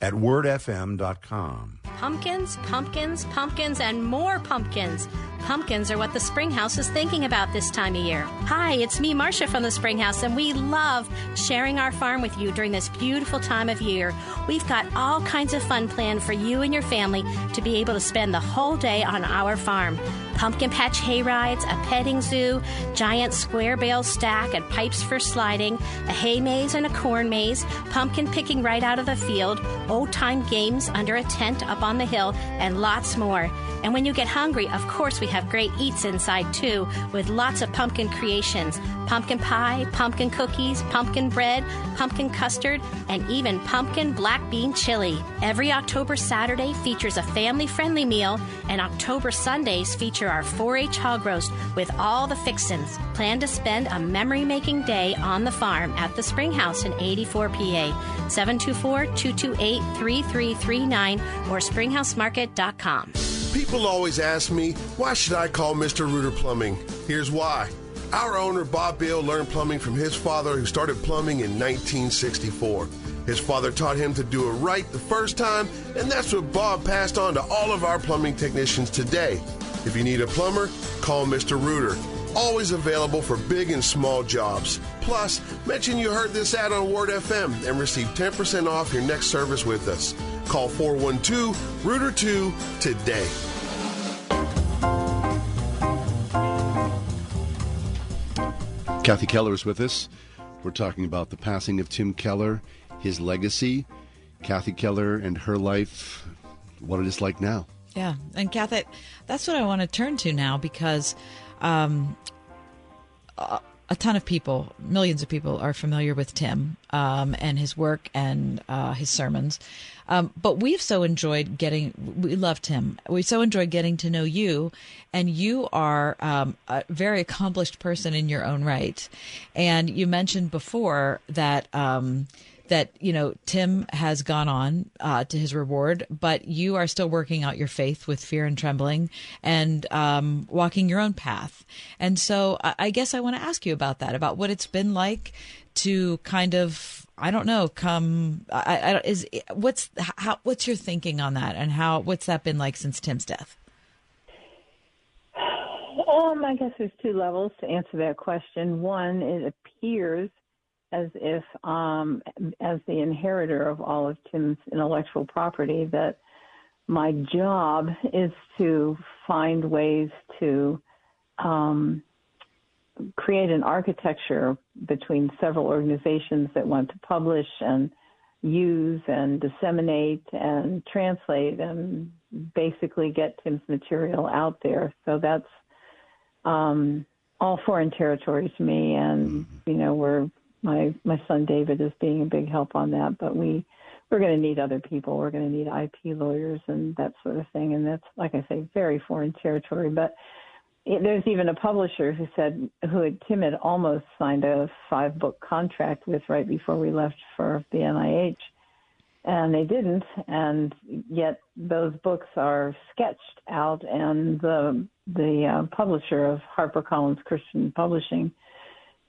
at wordfm.com. Pumpkins, pumpkins, pumpkins, and more pumpkins. Pumpkins are what the Springhouse is thinking about this time of year. Hi, it's me, Marcia from the Springhouse, and we love sharing our farm with you during this beautiful time of year. We've got all kinds of fun planned for you and your family to be able to spend the whole day on our farm. Pumpkin patch hay rides, a petting zoo, giant square bale stack and pipes for sliding, a hay maze and a corn maze, pumpkin picking right out of the field, old time games under a tent up on the hill, and lots more. And when you get hungry, of course, we have great eats inside too, with lots of pumpkin creations pumpkin pie, pumpkin cookies, pumpkin bread, pumpkin custard, and even pumpkin black bean chili. Every October Saturday features a family friendly meal, and October Sundays feature our 4 H hog roast with all the fixins. Plan to spend a memory making day on the farm at the Springhouse in 84 PA. 724 228 3339 or springhousemarket.com. People always ask me, why should I call Mr. Rooter Plumbing? Here's why. Our owner, Bob Bill, learned plumbing from his father, who started plumbing in 1964. His father taught him to do it right the first time, and that's what Bob passed on to all of our plumbing technicians today. If you need a plumber, call Mr. Rooter. Always available for big and small jobs. Plus, mention you heard this ad on Word FM and receive 10% off your next service with us. Call 412 Rooter 2 today. Kathy Keller is with us. We're talking about the passing of Tim Keller, his legacy, Kathy Keller and her life, what it is like now. Yeah, and Kathy, that's what I want to turn to now because um, a, ton of people, millions of people, are familiar with Tim um, and his work and uh, his sermons. Um, but we've so enjoyed getting, we loved him. We so enjoyed getting to know you, and you are um, a very accomplished person in your own right. And you mentioned before that. Um, that you know Tim has gone on uh, to his reward, but you are still working out your faith with fear and trembling and um, walking your own path. And so I, I guess I want to ask you about that, about what it's been like to kind of I don't know come I, I is what's how what's your thinking on that and how what's that been like since Tim's death? Um, I guess there's two levels to answer that question. One, it appears as if, um, as the inheritor of all of Tim's intellectual property, that my job is to find ways to um, create an architecture between several organizations that want to publish and use and disseminate and translate and basically get Tim's material out there. So that's um, all foreign territory to me, and you know, we're my my son David is being a big help on that, but we we're going to need other people. We're going to need IP lawyers and that sort of thing, and that's like I say, very foreign territory. But it, there's even a publisher who said who had, Tim had almost signed a five book contract with right before we left for the NIH and they didn't and yet those books are sketched out and the the uh, publisher of HarperCollins Christian Publishing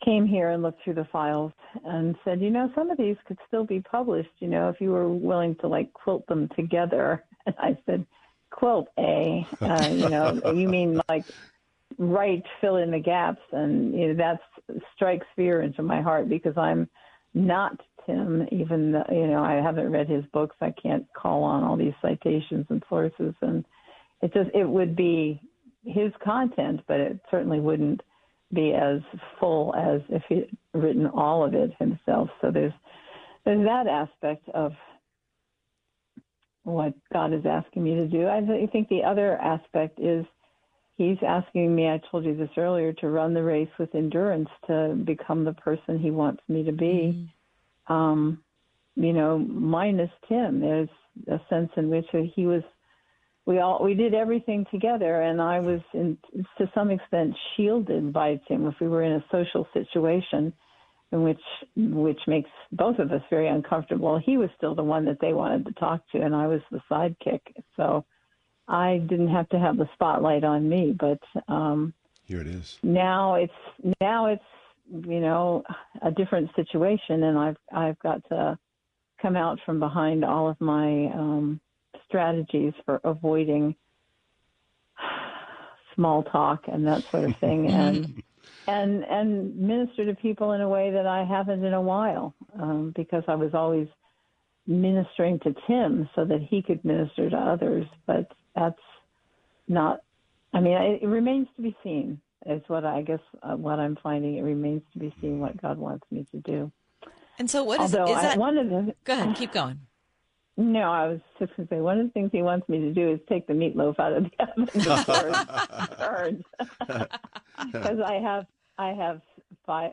came here and looked through the files and said, you know, some of these could still be published, you know, if you were willing to like quilt them together. <laughs> And I said, quilt a, uh, you know, you mean like write, fill in the gaps, and you know, that strikes fear into my heart because I'm not Tim, even though, you know I haven't read his books. I can't call on all these citations and sources, and it just it would be his content, but it certainly wouldn't be as full as if he'd written all of it himself. So there's there's that aspect of what God is asking me to do. I think the other aspect is he's asking me, I told you this earlier, to run the race with endurance to become the person he wants me to be. Mm-hmm um, you know, minus Tim. There's a sense in which he was. We all we did everything together, and I was in, to some extent shielded by Tim. If we were in a social situation, in which which makes both of us very uncomfortable, he was still the one that they wanted to talk to, and I was the sidekick. So I didn't have to have the spotlight on me, but um, here it is. Now it's now it's you know, a different situation, and I've I've got to come out from behind all of my um, strategies for avoiding small talk and that sort of thing, <laughs> and and and minister to people in a way that I haven't in a while, um, because I was always ministering to Tim so that he could minister to others, but that's not. I mean, it, it remains to be seen is what I guess uh, what I'm finding. It remains to be seen what God wants me to do. And so, what is, Although is that? I, one of the go ahead, keep going. No, I was just going to say one of the things he wants me to do is take the meatloaf out of the <laughs> oven before it's because <laughs> I have I have five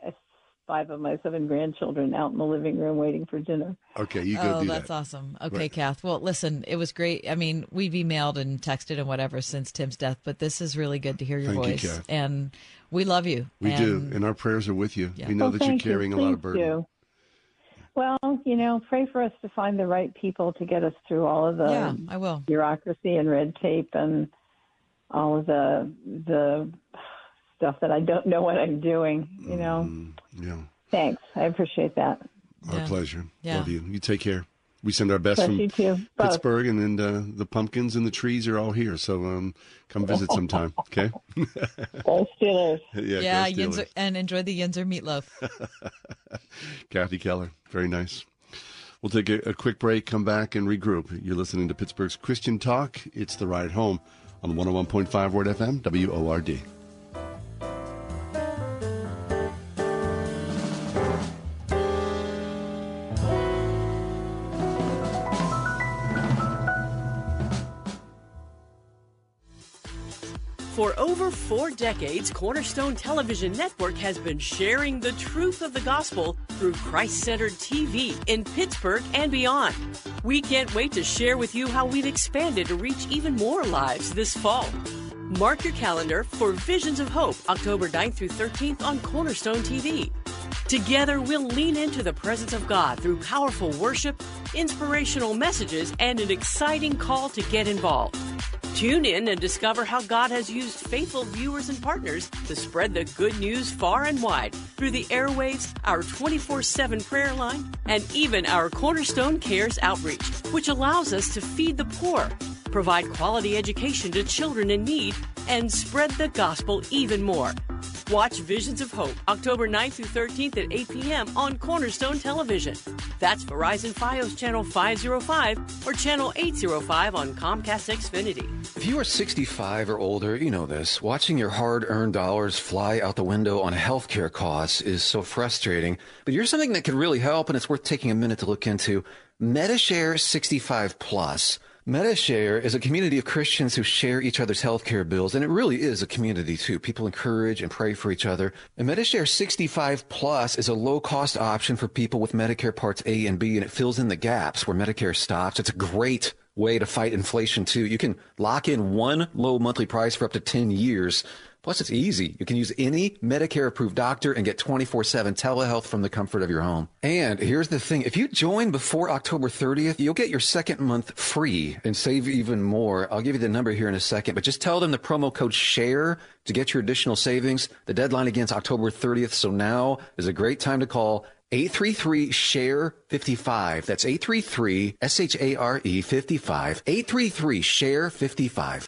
five of my seven grandchildren out in the living room waiting for dinner. Okay, you go oh, do that's that. awesome. Okay, Right. Kath. Well, listen, it was great. I mean, we've emailed and texted and whatever since Tim's death, but this is really good to hear your Thank you, voice, Kath. and we love you. We and do, and our prayers are with you. Yeah. We know Well, that you're thank you. carrying a lot of Please burden. do. Well, you know, pray for us to find the right people to get us through all of the Yeah, I will. bureaucracy and red tape and all of the the stuff that I don't know what I'm doing. You know. Mm-hmm. Yeah, Thanks. I appreciate that. our pleasure. Yeah. Love you. You take care. We send our best Bless from you too. Both. Pittsburgh, and then uh, the pumpkins and the trees are all here. So um, come visit sometime. <laughs> Okay. Go Steelers. yeah. <laughs> yeah, go Yinzer, and enjoy the Yinzer meatloaf. <laughs> Kathy Keller. Very nice. We'll take a, a quick break, come back, and regroup. You're listening to Pittsburgh's Christian Talk. It's the ride home on 101.5 Word FM, WORD. For over four decades, Cornerstone Television Network has been sharing the truth of the gospel through Christ centered TV in Pittsburgh and beyond. We can't wait to share with you how we've expanded to reach even more lives this fall. Mark your calendar for Visions of Hope, October 9th through 13th on Cornerstone TV. Together, we'll lean into the presence of God through powerful worship, inspirational messages, and an exciting call to get involved. Tune in and discover how God has used faithful viewers and partners to spread the good news far and wide through the airwaves, our 24 7 prayer line, and even our Cornerstone Cares outreach, which allows us to feed the poor, provide quality education to children in need, and spread the gospel even more. Watch Visions of Hope October 9th through 13th at 8 p.m. on Cornerstone Television. That's Verizon Fios Channel 505 or Channel 805 on Comcast Xfinity. If you are 65 or older, you know this. Watching your hard earned dollars fly out the window on healthcare costs is so frustrating. But here's something that could really help, and it's worth taking a minute to look into Medi-Share 65 Plus. Medi-Share is a community of Christians who share each other's healthcare bills, and it really is a community too. People encourage and pray for each other. And Medi-Share 65 Plus is a low cost option for people with Medicare Parts A and B, and it fills in the gaps where Medicare stops. It's a great way to fight inflation too. You can lock in one low monthly price for up to 10 years. Plus, it's easy. You can use any Medicare approved doctor and get 24 7 telehealth from the comfort of your home. And here's the thing if you join before October 30th, you'll get your second month free and save even more. I'll give you the number here in a second, but just tell them the promo code SHARE to get your additional savings. The deadline against October 30th, so now is a great time to call 833 share 55 that's 833 s-h-a-r-e 55 833 share 55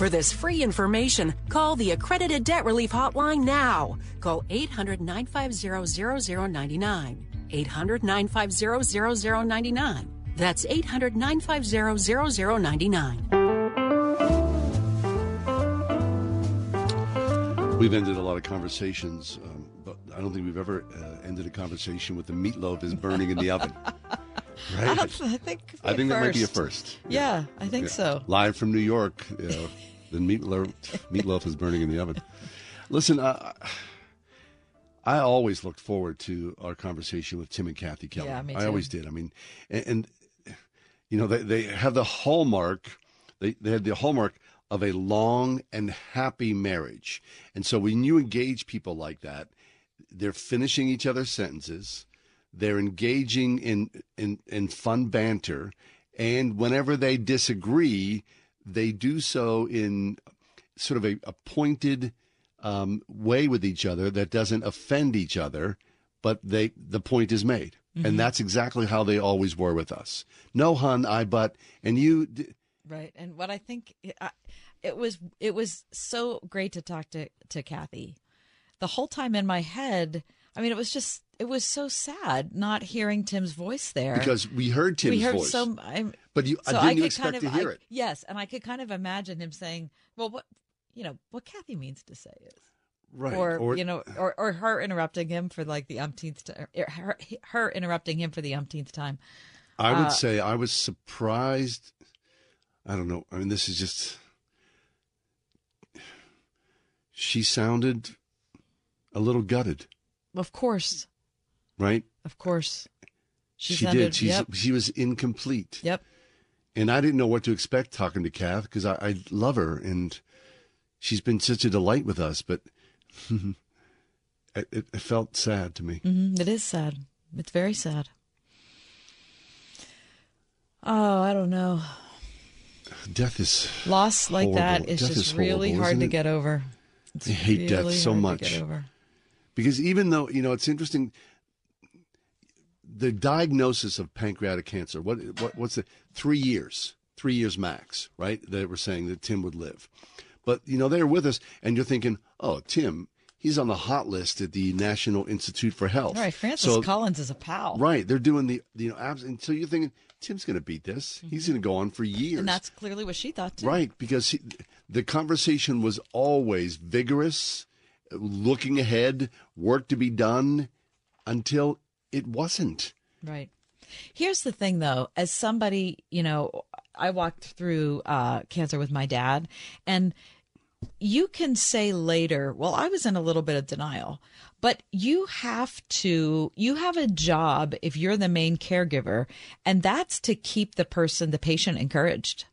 For this free information, call the Accredited Debt Relief Hotline now. Call 800 950 0099. 800 950 0099. That's 800 950 0099. We've ended a lot of conversations, um, but I don't think we've ever uh, ended a conversation with the meatloaf is burning in the oven. <laughs> Right? I, don't- I think could be I a think that might be a first. first. Yeah, I think Yeah. so. Live from New York, you know, the meatloaf, meatloaf is burning in the oven. Listen, I, I always looked forward to our conversation with Tim and Kathy Keller. Yeah, me I always did. I mean, and, and you know, they, they have the hallmark, they, they had the hallmark of a long and happy marriage. And so when you engage people like that, they're finishing each other's sentences, they're engaging in, in, in fun banter, and whenever they disagree, they do so in sort of a, a pointed um, way with each other that doesn't offend each other, but they the point is made, Mhm. and that's exactly how they always were with us. No, hun, I but, and you. d- Right. And what I think I, it was it was so great to talk to to Kathy. The whole time in my head, I mean it was just it was so sad not hearing Tim's voice there. Because we heard Tim's we heard voice. so I'm, But you- so didn't you could expect kind of, to hear I- it? Yes, and I could kind of imagine him saying, "Well, what you know, what Kathy means to say is." Right. Or, Or- you know, or, or her interrupting him for like the umpteenth time, her, her interrupting him for the umpteenth time. I would Uh, say I was surprised. I don't know. I mean, this is just. She sounded a little gutted, Of course, right? of course. She, she did. She's, yep. She was incomplete. Yep. And I didn't know what to expect talking to Kath because I, I love her and she's been such a delight with us, but <laughs> it, it, felt sad to me. hmm It is sad. It's very sad. Oh, I don't know. Death is Loss like that horrible. is Death just is really hard to get over. It's I hate death really so hard to much. Because even though, you know, it's interesting, the diagnosis of pancreatic cancer, what, what what's the three years, three years max, right? They were saying that Tim would live. But, you know, they're with us and you're thinking, oh, Tim, he's on the hot list at the National Institute for Health. Right, Francis So- Collins is a pal. Right. They're doing the, you know, abs- and so you're thinking, Tim's going to beat this. He's going to go on for years. Mm-hmm. And that's clearly what she thought too. Right, because he, the conversation was always vigorous, looking ahead, work to be done, until it wasn't. Right. Here's the thing, though. As somebody, you know, I walked through uh, cancer with my dad, and you can say later, well, I was in a little bit of denial, but you have to, you have a job if you're the main caregiver, and that's to keep the person, the patient encouraged.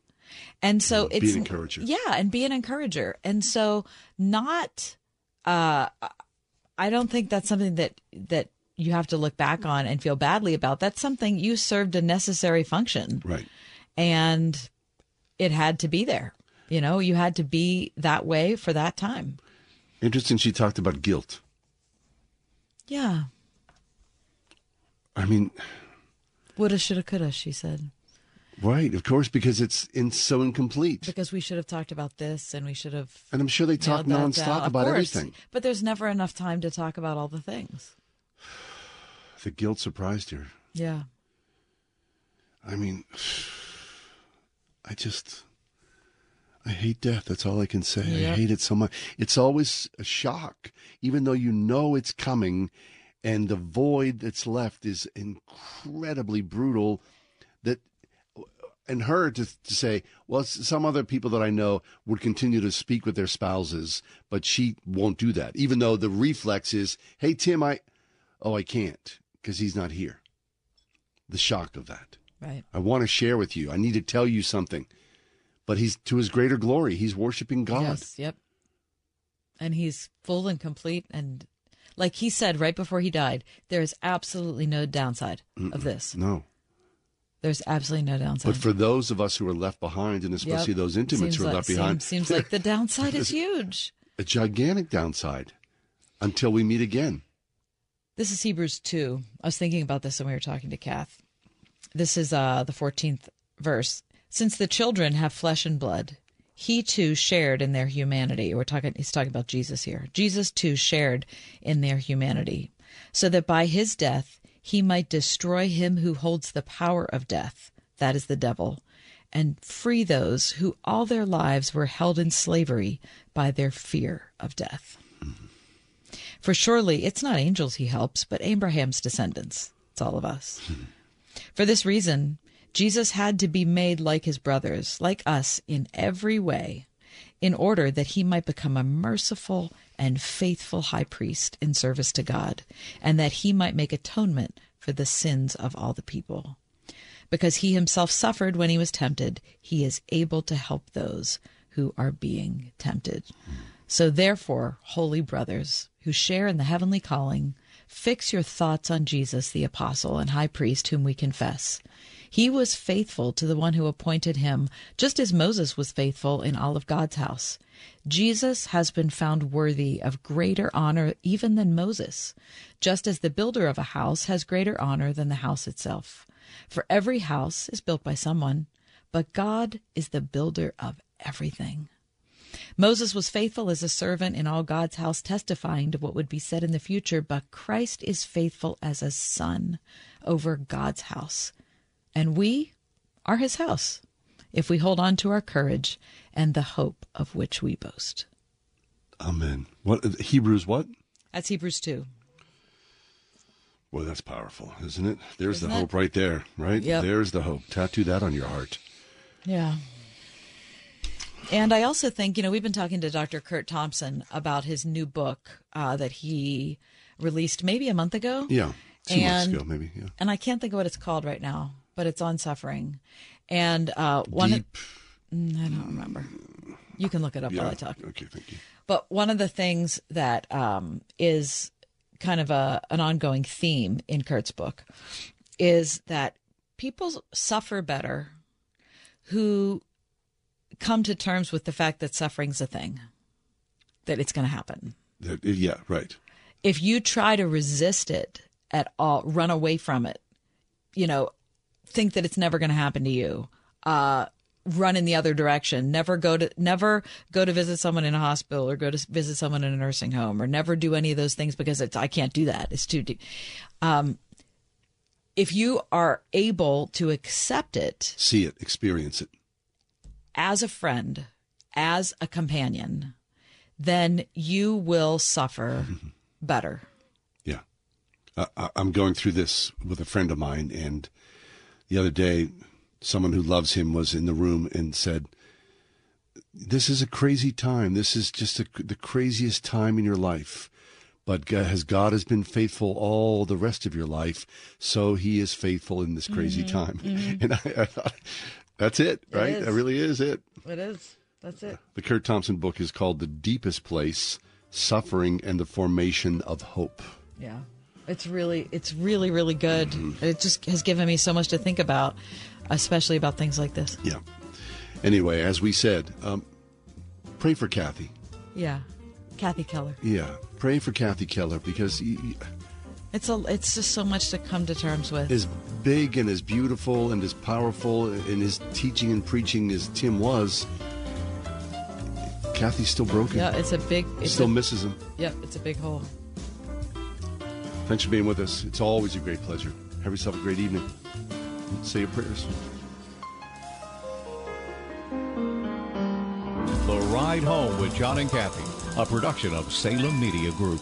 And so Be it's an encourager. Yeah, and be an encourager. And so not uh I don't think that's something that that you have to look back on and feel badly about. That's something you served a necessary function. Right. And it had to be there. You know, you had to be that way for that time. Interesting. She talked about guilt. Yeah. I mean, Woulda, shoulda, coulda, she said. Right, of course, because it's in so incomplete. Because we should have talked about this and we should have. And I'm sure they talk nonstop about course. everything. But there's never enough time to talk about all the things. The guilt surprised her. Yeah. I mean, <sighs> I just, I hate death. That's all I can say. I hate it so much. It's always a shock, even though you know it's coming, and the void that's left is incredibly brutal. And her to, to say, well, some other people that I know would continue to speak with their spouses, but she won't do that, even though the reflex is, hey, Tim, I, oh, I can't because he's not here. The shock of that. Right. I want to share with you. I need to tell you something. But he's to his greater glory. He's worshiping God. Yes. Yep. And he's full and complete. And like he said right before he died, there is absolutely no downside of this. No. There's absolutely no downside. But for those of us who are left behind, and especially Yep. those intimates Seems who are like- left behind, Seems, seems like the downside is <laughs> huge. A gigantic downside until we meet again. This is Hebrews 2. I was thinking about this when we were talking to Kath. This is uh, the 14th verse. Since the children have flesh and blood, he too shared in their humanity. We're talking, he's talking about Jesus here. Jesus too shared in their humanity, so that by his death he might destroy him who holds the power of death, that is the devil, and free those who all their lives were held in slavery by their fear of death. For surely it's not angels he helps, but Abraham's descendants. It's all of us. <laughs> For this reason, Jesus had to be made like his brothers, like us in every way, in order that he might become a merciful and faithful high priest in service to God, and that he might make atonement for the sins of all the people. Because he himself suffered when he was tempted, he is able to help those who are being tempted. So, therefore, holy brothers who share in the heavenly calling, fix your thoughts on Jesus, the apostle and high priest, whom we confess. He was faithful to the one who appointed him, just as Moses was faithful in all of God's house. Jesus has been found worthy of greater honor even than Moses, just as the builder of a house has greater honor than the house itself. For every house is built by someone, but God is the builder of everything. Moses was faithful as a servant in all God's house, testifying to what would be said in the future, but Christ is faithful as a son over God's house. And we are his house, if we hold on to our courage and the hope of which we boast. Amen. What Hebrews? What? That's Hebrews 2. Well, that's powerful, isn't it? There's Isn't the it? hope right there, right? Yep. There's the hope. Tattoo that on your heart. Yeah. And I also think, you know, we've been talking to Dr. Kurt Thompson about his new book uh, that he released maybe a month ago. Yeah, two and, months ago, maybe. Yeah. And I can't think of what it's called right now, but it's on suffering. And uh, one, of-. Mm, I don't remember. You can look it up Yeah. while I talk. Okay, thank you. But one of the things that um, is kind of a an ongoing theme in Kurt's book is that people suffer better who come to terms with the fact that suffering's a thing, that it's going to happen. Yeah, right. If you try to resist it at all, run away from it, you know, think that it's never going to happen to you. Uh, run in the other direction. Never go to never go to visit someone in a hospital or go to visit someone in a nursing home or never do any of those things because it's I can't do that. It's too deep. Um, if you are able to accept it See it, experience it. as a friend, as a companion, then you will suffer better. Yeah. I, I'm going through this with a friend of mine, and the other day, someone who loves him was in the room and said, "This is a crazy time. This is just a, the craziest time in your life." But as God has been faithful all the rest of your life, so He is faithful in this crazy Mhm, time. mhm. <laughs> And I, I thought, that's it, It right? is. That really is it. It is. That's it. The Kurt Thompson book is called The Deepest Place Suffering and the Formation of Hope. Yeah. It's really, it's really, really good. Mm-hmm. It just has given me so much to think about, especially about things like this. Yeah. Anyway, as we said, um, pray for Kathy. Yeah. Kathy Keller. Yeah, pray for Kathy Keller because he, he- It's a, it's just so much to come to terms with. as big and as beautiful and as powerful in his teaching and preaching as Tim was, Kathy's still broken. Yeah, it's a big. It's still a, misses him. Yep, it's a big hole. Thanks for being with us. It's always a great pleasure. Have yourself a great evening. Say your prayers. The Ride Home with John and Kathy, a production of Salem Media Group.